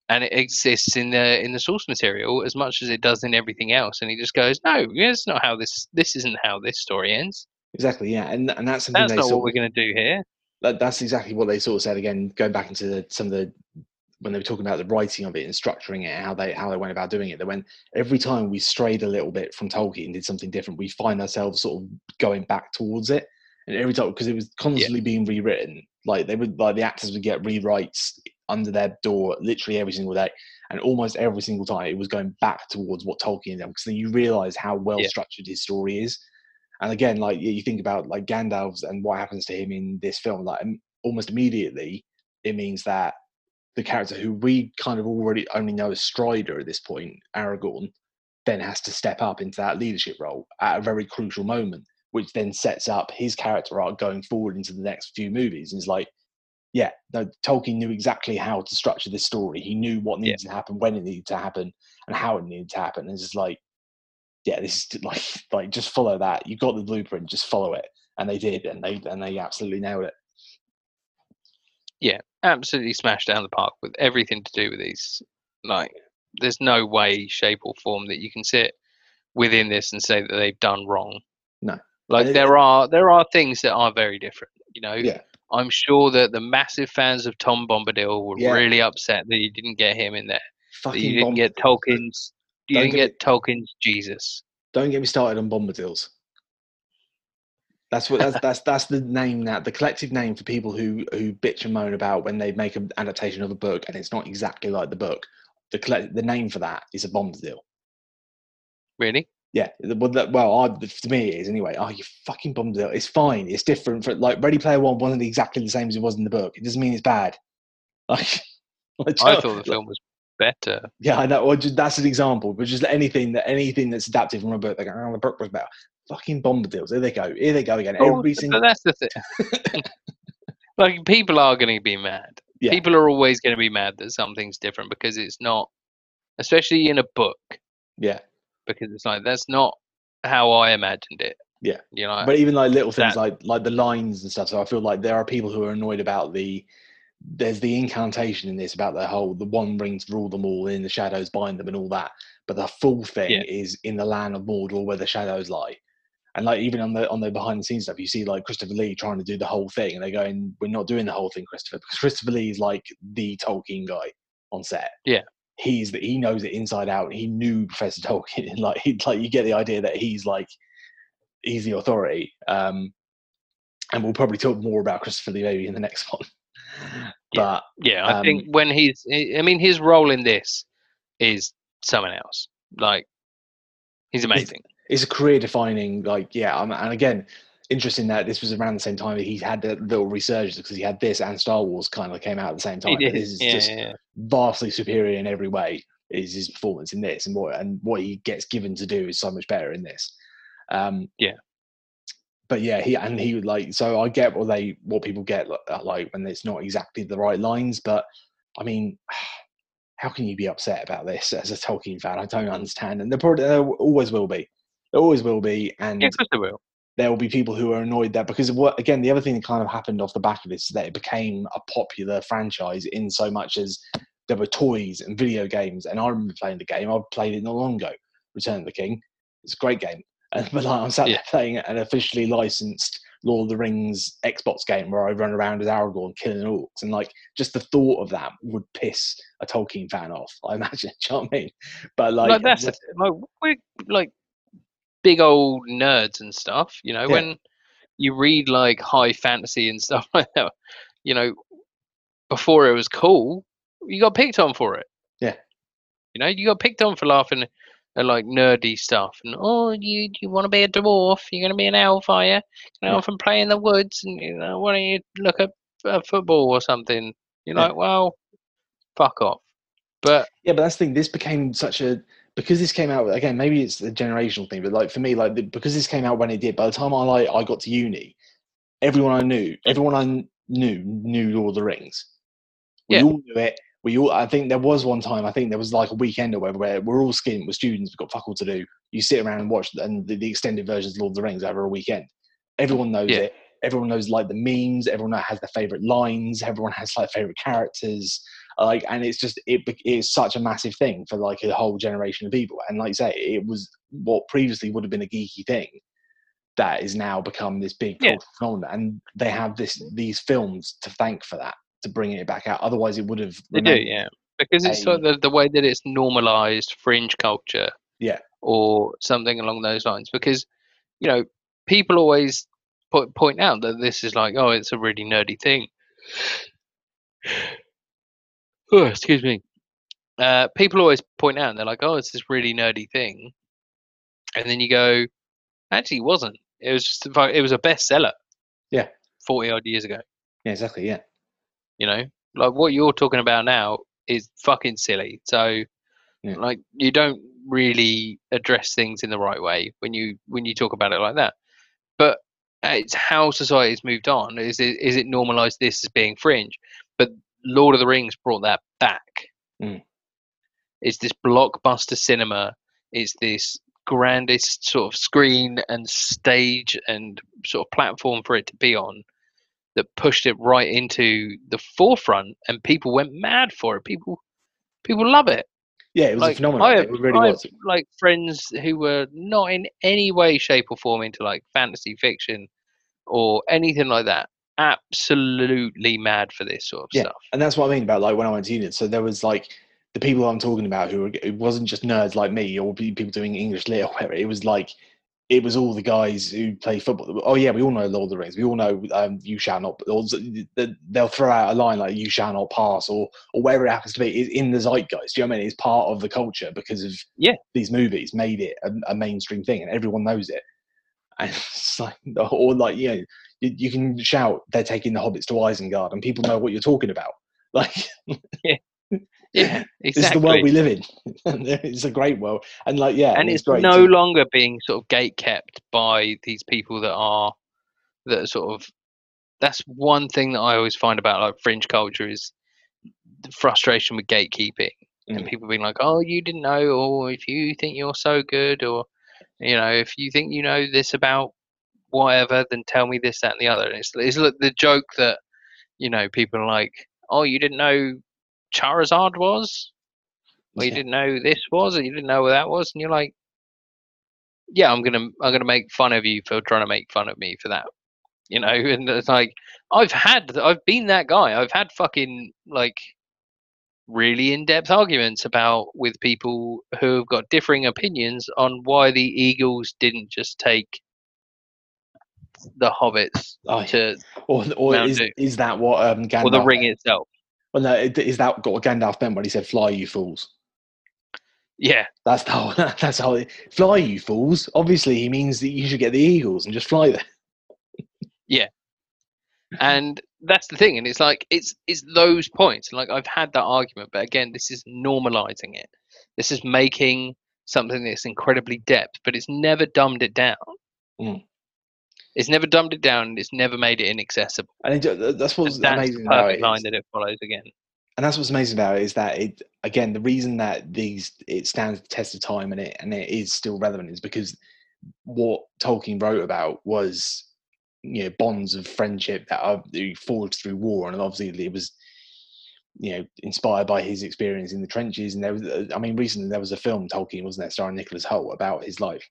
And it exists in the in the source material as much as it does in everything else. And he just goes no it's not how this this isn't how this story ends. Exactly, yeah, and and that's something that's they not what we're going to do here. That, that's exactly what they sort of said again, going back into the, some of the when they were talking about the writing of it and structuring it, how they how they went about doing it. They went every time we strayed a little bit from Tolkien, did something different, we find ourselves sort of going back towards it. And every time because it was constantly yeah. being rewritten, like they would like the actors would get rewrites under their door literally every single day, and almost every single time it was going back towards what Tolkien did. Because then you realise how well yeah. structured his story is. And again, like you think about like Gandalf's and what happens to him in this film, like almost immediately, it means that the character who we kind of already only know as Strider at this point, Aragorn, then has to step up into that leadership role at a very crucial moment, which then sets up his character arc going forward into the next few movies. And it's like, yeah, no, Tolkien knew exactly how to structure this story. He knew what needed yeah. to happen, when it needed to happen, and how it needed to happen. And it's just like, yeah, this is like, like just follow that. You got the blueprint, just follow it, and they did, and they and they absolutely nailed it. Yeah, absolutely smashed down the park with everything to do with these. Like, there's no way, shape, or form that you can sit within this and say that they've done wrong. No, like there are there are things that are very different. You know, yeah. I'm sure that the massive fans of Tom Bombadil were yeah. really upset that you didn't get him in there. Fucking that you didn't get Tolkien's. You didn't get, get Tolkien's Jesus. Don't get me started on Bombadils. That's what that's that's that's the name that the collective name for people who who bitch and moan about when they make an adaptation of a book and it's not exactly like the book. The collect, the name for that is a Bombadil. Really? Yeah. Well, that, well, I, to me it is anyway. Oh, you fucking Bombadil. It's fine. It's different. For like Ready Player One wasn't exactly the same as it was in the book. It doesn't mean it's bad. Like, like I thought the film was better. Yeah, I know. Well, just, that's an example. But just anything that anything that's adapted from a book, like oh, the book was better fucking bombadils. Here they go. Here they go again. Oh, Every single. That's the thing. like people are going to be mad. Yeah. People are always going to be mad that something's different because it's not, especially in a book. Yeah. Because it's like that's not how I imagined it. Yeah. You know. But even like little things that, like like the lines and stuff. So I feel like there are people who are annoyed about the. There's the incantation in this about the whole the one ring to rule them all in the shadows bind them and all that. But the full thing yeah. is in the land of Mordor where the shadows lie and like even on the on the behind the scenes stuff, you see like Christopher Lee trying to do the whole thing, and they're going, "We're not doing the whole thing, Christopher," because Christopher Lee is like the Tolkien guy on set. Yeah, he's that he knows it inside out. He knew Professor Tolkien, like he like you get the idea that he's like he's the authority. Um, and we'll probably talk more about Christopher Lee maybe in the next one. But yeah, I um, think when he's, I mean, his role in this is someone else. Like he's amazing it's a career defining like yeah and again interesting that this was around the same time that he had the little resurgence because he had this and Star Wars kind of came out at the same time. This is yeah, just yeah. vastly superior in every way. Is his performance in this and what and what he gets given to do is so much better in this. Um, yeah, but yeah, he and he would like so I get what they what people get uh, like when it's not exactly the right lines, but I mean. How can you be upset about this as a Tolkien fan? I don't understand, and there probably there always will be there always will be, and yeah, there will. There will be people who are annoyed that because of what again the other thing that kind of happened off the back of this is that it became a popular franchise in so much as there were toys and video games, and I remember playing the game. I played it not long ago, Return of the King. It's a great game, and but like, I'm sat yeah. there playing an officially licensed Lord of the Rings Xbox game where I run around as Aragorn killing orcs, and like just the thought of that would piss a Tolkien fan off. I imagine. Do you know what I mean? But like, like that's like we're like big old nerds and stuff. You know, yeah. when you read like high fantasy and stuff like that, you know, before it was cool, you got picked on for it. Yeah. You know, you got picked on for laughing at like nerdy stuff. And oh, you you want to be a dwarf? You're going to be an elf, are you? Know, yeah. from play in the woods, and you know, why don't you look at uh, football or something? You're yeah. like, well, fuck off. But yeah, but that's the thing. This became such a because this came out again. Maybe it's a generational thing, but like for me, like because this came out when it did. By the time I like I got to uni, everyone I knew, everyone I knew knew Lord of the Rings. We yeah. all knew it. We all. I think there was one time. I think there was like a weekend or whatever where we're all skinned. We're students. We've got fuck all to do. You sit around and watch and the, the extended versions of Lord of the Rings over a weekend. Everyone knows yeah. it. Everyone knows like the memes. Everyone has their favorite lines. Everyone has like favorite characters like and it's just it is such a massive thing for like a whole generation of people and like say it was what previously would have been a geeky thing that is now become this big Yeah. phenomenon, and they have this these films to thank for that to bring it back out. Otherwise, it would have They do, yeah. Because it's sort of the, the way that it's normalized fringe culture. Yeah. Or something along those lines. Because, you know, people always point out that this is like, oh, it's a really nerdy thing. Oh, excuse me. Uh, people always point out, and they're like, oh, it's this really nerdy thing. And then you go, actually, it wasn't. It was just, a it was a bestseller. Yeah. 40 odd years ago Yeah, exactly. Yeah, you know like what you're talking about now is fucking silly so Yeah. like you don't really address things in the right way when you when you talk about it like that but it's how society's moved on is it is it normalized this as being fringe lord of the rings brought that back. Mm. it's this blockbuster cinema. It's this grandest sort of screen and stage and sort of platform for it to be on that pushed it right into the forefront and people went mad for it. People people love it. Yeah, it was a like phenomenon. I have, really I have like friends who were not in any way shape or form into like fantasy fiction or anything like that absolutely mad for this sort of Yeah. stuff and that's what I mean about like when I went to uni. So there was like the people I'm talking about who were, it wasn't just nerds like me or people doing English lit or whatever. It was like it was all the guys who play football. Oh yeah, we all know Lord of the Rings. We all know um, you shall not. Or th- th- they'll throw out a line like "you shall not pass" or or wherever it happens to be. Is in the zeitgeist. Do you know what I mean? It's part of the culture because of Yeah. these movies made it a, a mainstream thing and everyone knows it. And it's like, or like you know, you, you can shout they're taking the hobbits to Isengard and people know what you're talking about. Like yeah this is the world we live in. it's a great world, and like yeah, and it's great. no to- longer being sort of gate kept by these people that are that are sort of that's one thing that I always find about like fringe culture is the frustration with gatekeeping and Mm. people being like, "Oh, you didn't know," or "If you think you're so good," or you know, if you think you know this about whatever, then tell me this, that, and the other. And it's it's like the joke that you know people are like, "Oh, you didn't know Charizard was." Or you didn't know this was, or you didn't know what that was, and you're like, yeah, I'm gonna I'm gonna make fun of you for trying to make fun of me for that, you know. And it's like I've had I've been that guy. I've had fucking like really in-depth arguments about with people who have got differing opinions on why the Eagles didn't just take the hobbits Oh, to or or is, Doom. is that what um Gandalf or the ring meant? itself. Well, no, is that what Gandalf meant when he said "fly, you fools"? Yeah, That's the whole. That's how. Fly, you fools. Obviously, he means that you should get the eagles and just fly there. Yeah and that's the thing and it's like it's it's those points like i've had that argument but again this is normalizing it this is making something that's incredibly depth but it's never dumbed it down Mm. It's never dumbed it down it's never made it inaccessible. And it, that's what's and that's the amazing about perfect it. line that it follows again. And that's what's amazing about it is that it again the reason that these it stands the test of time and it and it is still relevant is because what Tolkien wrote about was you know bonds of friendship that are forged through war and obviously it was you know inspired by his experience in the trenches and there was uh, I mean recently there was a film Tolkien wasn't there starring Nicholas Hoult about his life.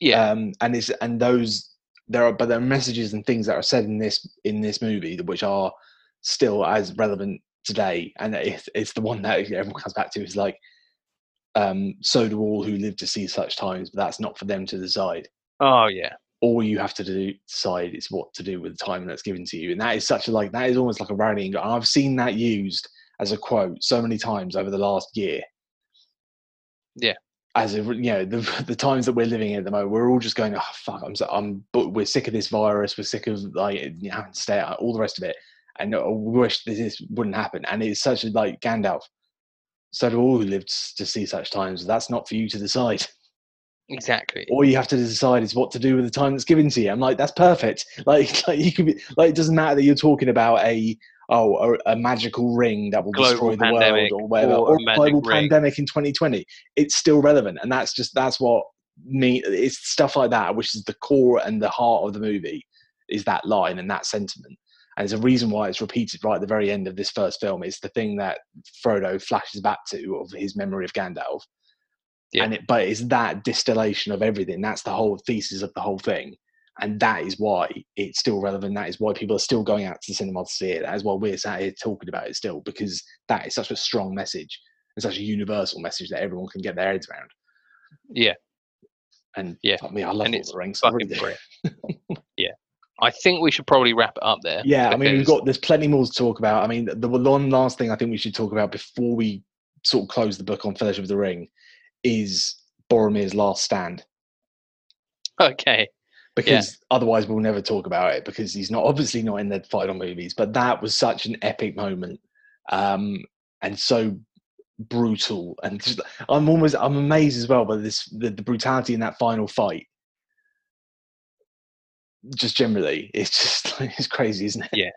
Yeah. Um, and it's and those there are but there are messages and things that are said in this in this movie that- which are still as relevant today. And it's, it's the one that everyone comes back to is like um, so do all who live to see such times but that's not for them to decide. Oh yeah. All you have to do decide is what to do with the time that's given to you. And that is such a like that is almost like a rallying cry. i've seen that used as a quote so many times over the last year. Yeah. As a you know the, the times that we're living in at the moment we're all just going oh fuck i'm so i'm but we're sick of this virus we're sick of like you know, having to stay out all the rest of it. And oh, I wish this is, wouldn't happen. And it's such a like gandalf. So do all who lived to see such times. That's not for you to decide. Exactly. All you have to decide is what to do with the time that's given to you. I'm like, that's perfect. Like, like you could be like, it doesn't matter that you're talking about a oh a, a magical ring that will Global destroy the pandemic world or whatever, or a or global ring. pandemic in 2020. It's still relevant, and that's just that's what me. It's stuff like that, which is the core and the heart of the movie, is that line and that sentiment. And there's a reason why it's repeated right at the very end of this first film. It's the thing that Frodo flashes back to of his memory of Gandalf Yeah. And it, but it's that distillation of everything. That's the whole thesis of the whole thing. And that is why it's still relevant. That is why people are still going out to the cinema to see it. That is why we're sat here talking about it still, because that is such a strong message and such a universal message that everyone can get their heads around. Yeah. And Yeah. me, I love And Lord it's of the Rings. I really yeah. I think we should probably wrap it up there. Yeah, I mean, we've got there's plenty more to talk about. I mean, the one last thing I think we should talk about before we sort of close the book on Fellowship of the Ring is Boromir's last stand, Okay. Because otherwise we'll never talk about it because he's not obviously not in the final movies. But that was such an epic moment, um, and so brutal. And just, I'm almost I'm amazed as well by this the, the brutality in that final fight. Just generally, it's just it's crazy, isn't it? Yeah.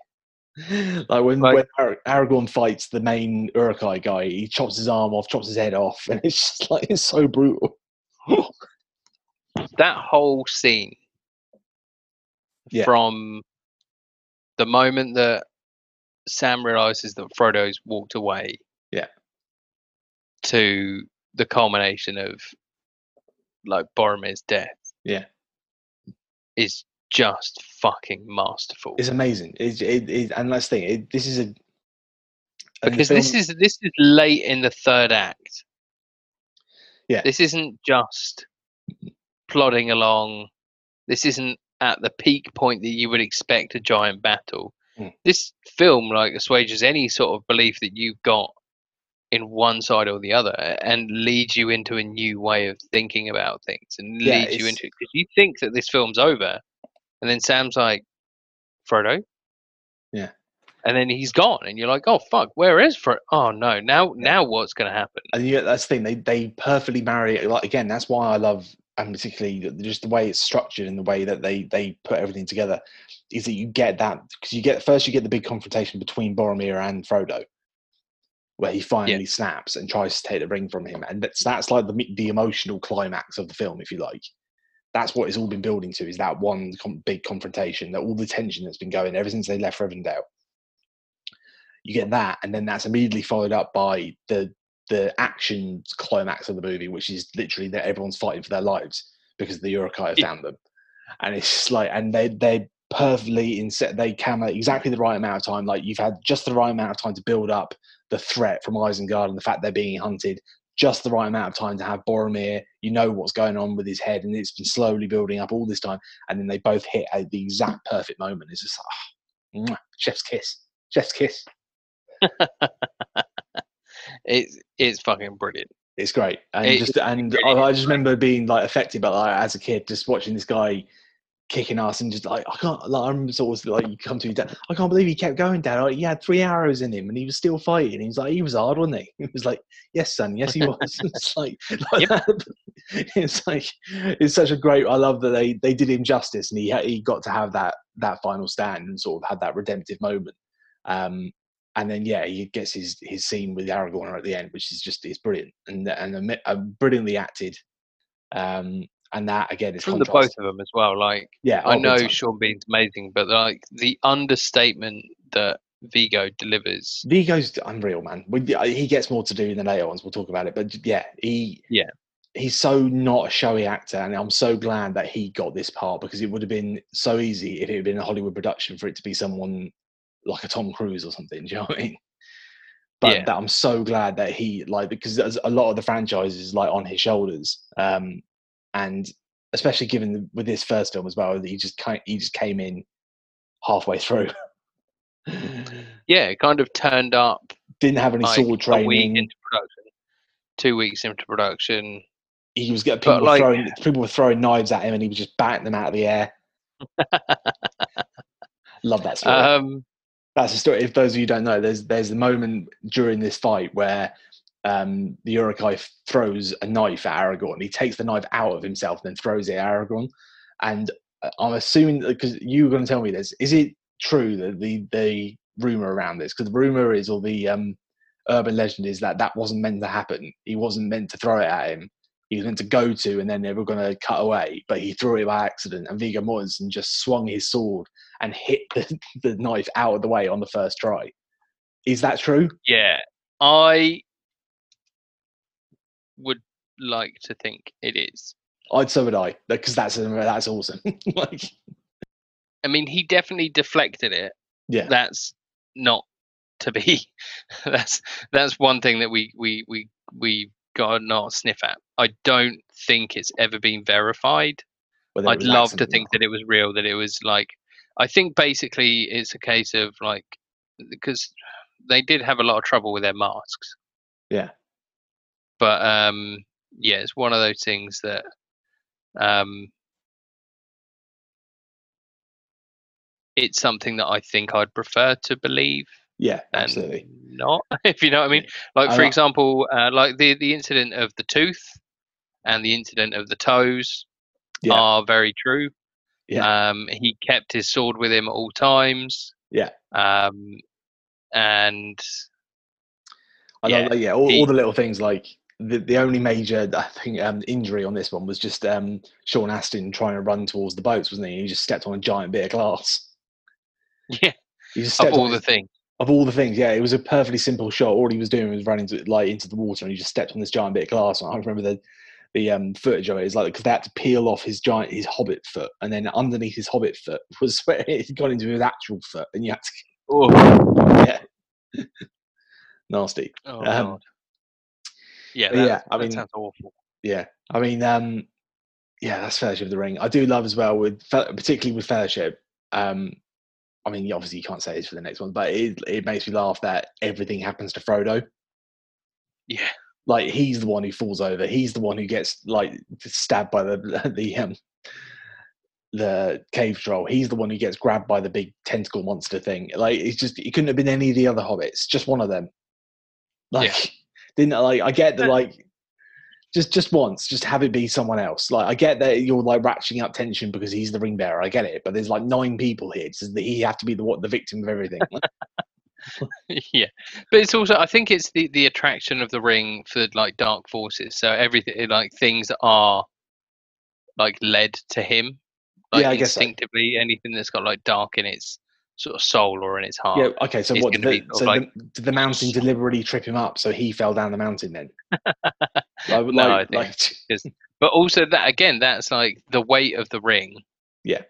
like when, Like- when Ar- Aragorn fights the main Uruk-hai guy, he chops his arm off, chops his head off, and it's just like it's so brutal. that whole scene Yeah. from the moment that Sam realizes that Frodo's walked away Yeah. to the culmination of like Boromir's death Yeah. is just fucking masterful It's amazing. It's it, it, and that's the thing. It, this is a because this is this is late in the third act Yeah. this isn't just plodding along this isn't at the peak point that you would expect a giant battle Mm. this film like assuages any sort of belief that you've got in one side or the other and leads you into a new way of thinking about things and Yeah, leads you into because you think that this film's over and then sam's like frodo Yeah. and then he's gone and you're like oh fuck where is frodo oh no now now what's going to happen and yeah, that's the thing. They they perfectly marry it. Like again, that's why I love and particularly just the way it's structured and the way that they they put everything together is that you get that because you get first you get the big confrontation between Boromir and Frodo, where he finally snaps and tries to take the ring from him, and that's that's like the the emotional climax of the film, if you like. That's what it's all been building to is that one com- big confrontation, that all the tension that's been going ever since they left Rivendell. You get that, and then that's immediately followed up by the the action climax of the movie, which is literally that everyone's fighting for their lives because the Uruk-hai have found them, and it's like, and they they perfectly in set they come at exactly the right amount of time. Like you've had just the right amount of time to build up the threat from Isengard and the fact they're being hunted. Just the right amount of time to have Boromir. You know what's going on with his head, and it's been slowly building up all this time, and then they both hit at the exact perfect moment. It's just like, ah, mwah, chef's kiss, chef's kiss. it's it's fucking brilliant It's great, and It- just and I, I just remember being like affected by like as a kid, just watching this guy kicking ass and just like I can't. Like, I'm sort of like you come to your dad. I can't believe he kept going, Dad. Like, he had three arrows in him, and he was still fighting. He was like, he was hard, wasn't he? He was like, yes, son, yes, he was. it's like, like Yep. it's like it's such a great. I love that they they did him justice, and he he got to have that that final stand and sort of had that redemptive moment. Um, and then yeah, he gets his his scene with Aragorn at the end, which is just is brilliant and and ami- uh, brilliantly acted. Um, and that again is from the both of them as well like Yeah, i know sean bean's amazing but like the understatement that Viggo delivers Viggo's unreal, man. We, uh, he gets more to do in the later ones. We'll talk about it, but yeah, he Yeah. he's so not a showy actor, and I'm so glad that he got this part because it would have been so easy if it had been a Hollywood production for it to be someone like a Tom Cruise or something. Do you know what I mean? But Yeah. that I'm so glad that he like because there's a lot of the franchise is like on his shoulders, um, and especially given the, with this first film as well, that he just kind he just came in halfway through. yeah kind of turned up Didn't have any like sword a week training. into production two weeks into production he was getting people like- throwing people were throwing knives at him and he was just batting them out of the air. Love that story. um That's a story. If those of you don't know, there's there's a moment during this fight where um, the Uruk-hai throws a knife at Aragorn. He takes the knife out of himself and then throws it at Aragorn. And uh, I'm assuming because you were going to tell me this, is it true that the the rumor around this? Because the rumor is, or the um, urban legend is that that wasn't meant to happen. He wasn't meant to throw it at him. He was meant to go to, and then they were going to cut away, but he threw it by accident. And Viggo Mortensen just swung his sword and hit the, the knife out of the way on the first try. Is that true? yeah i would like to think it is. I'd so would I, because that's that's awesome. like, I mean, he definitely deflected it. yeah, That's not to be. that's that's one thing that we we we we got to not sniff at. I don't think it's ever been verified. it I'd love to think that it was real. That it was like. I think basically it's a case of like because they did have a lot of trouble with their masks. Yeah. But um, yeah, it's one of those things that um, it's something that I think I'd prefer to believe Yeah, absolutely. not. If you know what I mean. Like for li- example, uh, like the the incident of the tooth and the incident of the toes Yeah. are very true. Yeah. Um, he kept his sword with him at all times. Yeah. Um, and I Yeah, yeah, all, he- all the little things like the, the only major I think um, injury on this one was just um, Sean Astin trying to run towards the boats, wasn't he? He just stepped on a giant bit of glass. yeah, He just of all on the things. of all the things, yeah, it was a perfectly simple shot. All he was doing was running to, like into the water, and he just stepped on this giant bit of glass. And I remember the the um, footage of it is like because they had to peel off his giant his hobbit foot, and then underneath his hobbit foot was where it had gone into his actual foot, and you had to Oh, yeah, nasty. oh Um, God. Yeah, that, yeah, I mean- sounds awful. Yeah, I mean, um, yeah, that's Fellowship of the Ring. I do love as well with particularly with Fellowship. Um, I mean, obviously you can't say this for the next one, but it it makes me laugh that everything happens to Frodo. Yeah, Like he's the one who falls over. He's the one who gets like stabbed by the the um the cave troll. He's the one who gets grabbed by the big tentacle monster thing. Like it's just it couldn't have been any of the other hobbits. Just one of them. Like didn't like I get that like just just once, just have it be someone else. Like I get that you're like ratcheting up tension because he's the ring bearer. I get it, but there's like nine people here. Does he have to be the what the victim of everything? yeah, but it's also I think it's the the attraction of the ring for like dark forces. So everything like things are like led to him, like Yeah, I guess so. instinctively anything that's got like dark in its sort of soul or in its heart. yeah. Okay. So what? Did the, be sort of so like- the, did the mountain deliberately trip him up so he fell down the mountain then? Like, No, I think- like but also that again that's like the weight of the ring Yeah.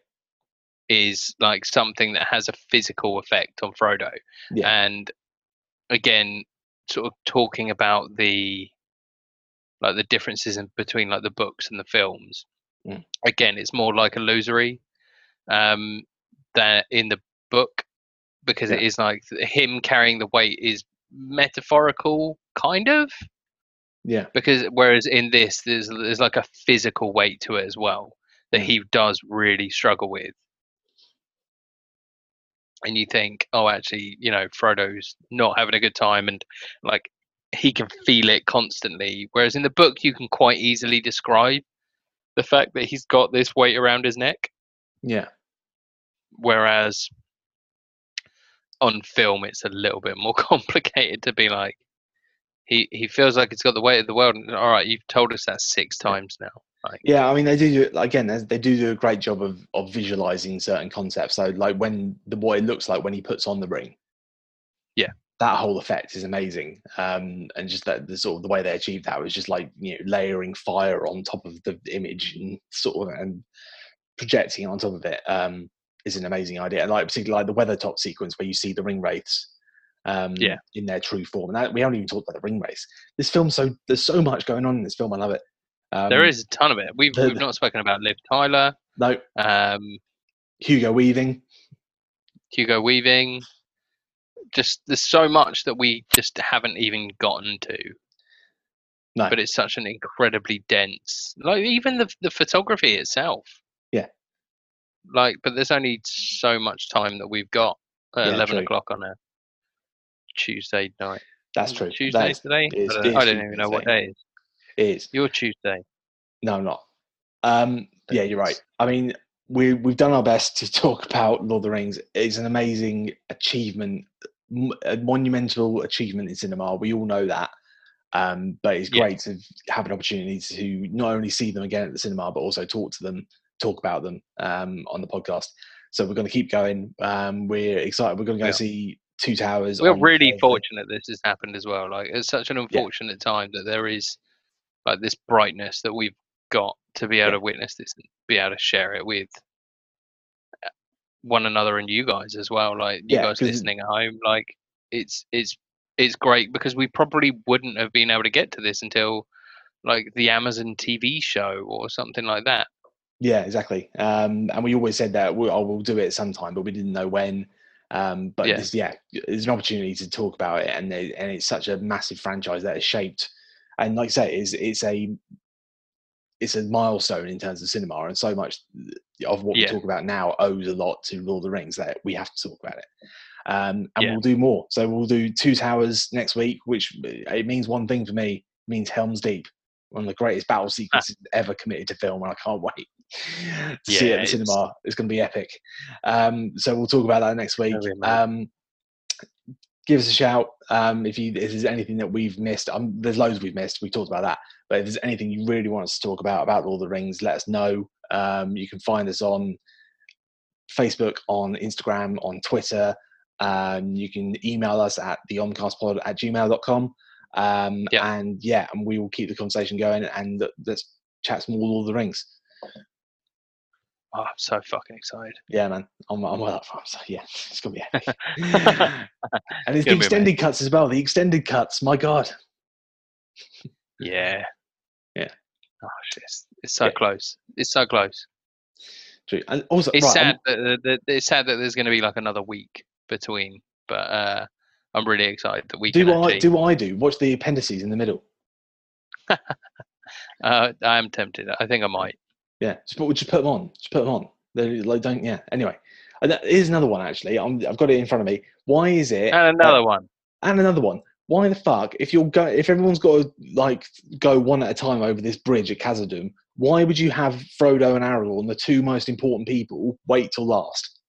Is like something that has a physical effect on frodo Yeah. and again sort of talking about the like the differences in between like the books and the films Mm. again it's more like illusory um than in the book because it Yeah. is like him carrying the weight is metaphorical kind of yeah. because whereas in this there's there's like a physical weight to it as well that Mm. he does really struggle with and you think oh actually you know frodo's not having a good time and like he can feel it constantly whereas in the book you can quite easily describe the fact that he's got this weight around his neck Yeah. whereas on film it's a little bit more complicated to be like he he feels like he's got the weight of the world and all right you've told us that six times now like Yeah, I mean they do do again. They do do a great job of of visualizing certain concepts. So like when the what it looks like when he puts on the ring. Yeah. that whole effect is amazing. Um, and just that the sort of the way they achieved that was just like you know layering fire on top of the image and sort of and projecting on top of it. Um, is an amazing idea. And like particularly like the Weathertop sequence where you see the ring wraiths. Um, Yeah. in their true form. And that, we haven't even talked about the ring wraiths. This film, so there's so much going on in this film. I love it. Um, there is a ton of it we've, the- we've not spoken about liv tyler no um Hugo Weaving. hugo weaving just there's so much that we just haven't even gotten to No. but it's such an incredibly dense like even the the photography itself Yeah. like but there's only so much time that we've got at Yeah, 11 true. o'clock on a tuesday night That's true. tuesday That is- today is- I, don't. I don't even know what day it is it is. your tuesday No, I'm not. Um, yeah, you're right. I mean, we we've done our best to talk about Lord of the Rings. It's an amazing achievement, a monumental achievement in cinema. We all know that. Um, but it's Yeah. great to have an opportunity to not only see them again at the cinema, but also talk to them, talk about them um, on the podcast. So we're going to keep going. Um, we're excited. We're going to go Yeah. see Two Towers. we're really Thursday. fortunate this has happened as well like it's such an unfortunate time that there is like this brightness that we've got to be able Yeah. to witness this and be able to share it with uh, one another and you guys as well like you Yeah, guys listening at home like it's it's it's great because we probably wouldn't have been able to get to this until like the Amazon TV show or something like that Yeah, exactly. Um, and we always said that we, oh, we'll do it sometime, but we didn't know when. Um, but Yeah. this, yeah, it's an opportunity to talk about it, and they, and it's such a massive franchise that has shaped, and like I say, it's it's a it's a milestone in terms of cinema, and so much of what Yeah. we talk about now owes a lot to Lord of the Rings that we have to talk about it. Um, and Yeah. we'll do more. So we'll do Two Towers next week, which it means one thing for me. It means Helm's Deep, one of the greatest battle sequences ever committed to film, and I can't wait to see it Yeah, at the cinema. It's going to be epic. Um, so we'll talk about that next week. That'll be amazing. Um, give us a shout um, if you if there's anything that we've missed. Um, there's loads we've missed. We talked about that. But if there's anything you really want us to talk about about Lord of the Rings, let us know. Um, you can find us on Facebook, on Instagram, on Twitter. Um, you can email us at theomcastpod at gmail.com. Um, Yeah. And yeah, and we will keep the conversation going and let's chat some more Lord of the Rings. Oh, I'm so fucking excited Yeah, man. I'm, I'm well up for it. So, yeah, it's going to be epic. and it's the extended cuts as well. The extended cuts, my God. yeah Yeah. oh shit it's, it's so Yeah. close it's so close True. And also, it's right, I'm- sad that, that, that it's sad that there's going to be like another week between but uh i'm really excited that we do I actually, do I do? Watch the appendices in the middle. uh i am tempted i think i might Yeah, just put, just put them on. Just put them on. They like don't. Yeah. Anyway, and that- here's another one. Actually, I'm, I've got it in front of me. Why is it? and that- another one and another one. Why the fuck? If you're go, if everyone's got to like go one at a time over this bridge at Khazad-dûm, why would you have Frodo and Aragorn, the two most important people, wait till last?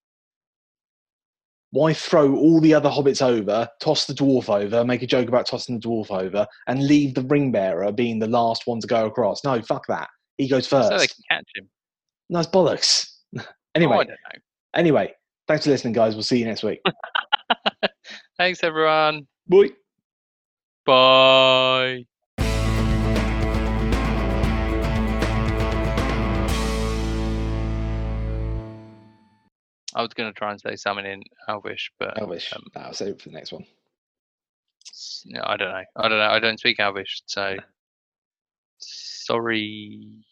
Why throw all the other hobbits over, toss the dwarf over, make a joke about tossing the dwarf over, and leave the ring bearer being the last one to go across? No, fuck that. He goes first. so they can catch him Nice bollocks. Oh, anyway, know anyway, thanks for listening, guys. We'll see you next week. thanks everyone Bye. bye I was going to try and say something in Elvish, but Elvish. um, I'll save it for the next one. no, I don't know. I don't know. I don't speak Elvish, so sorry.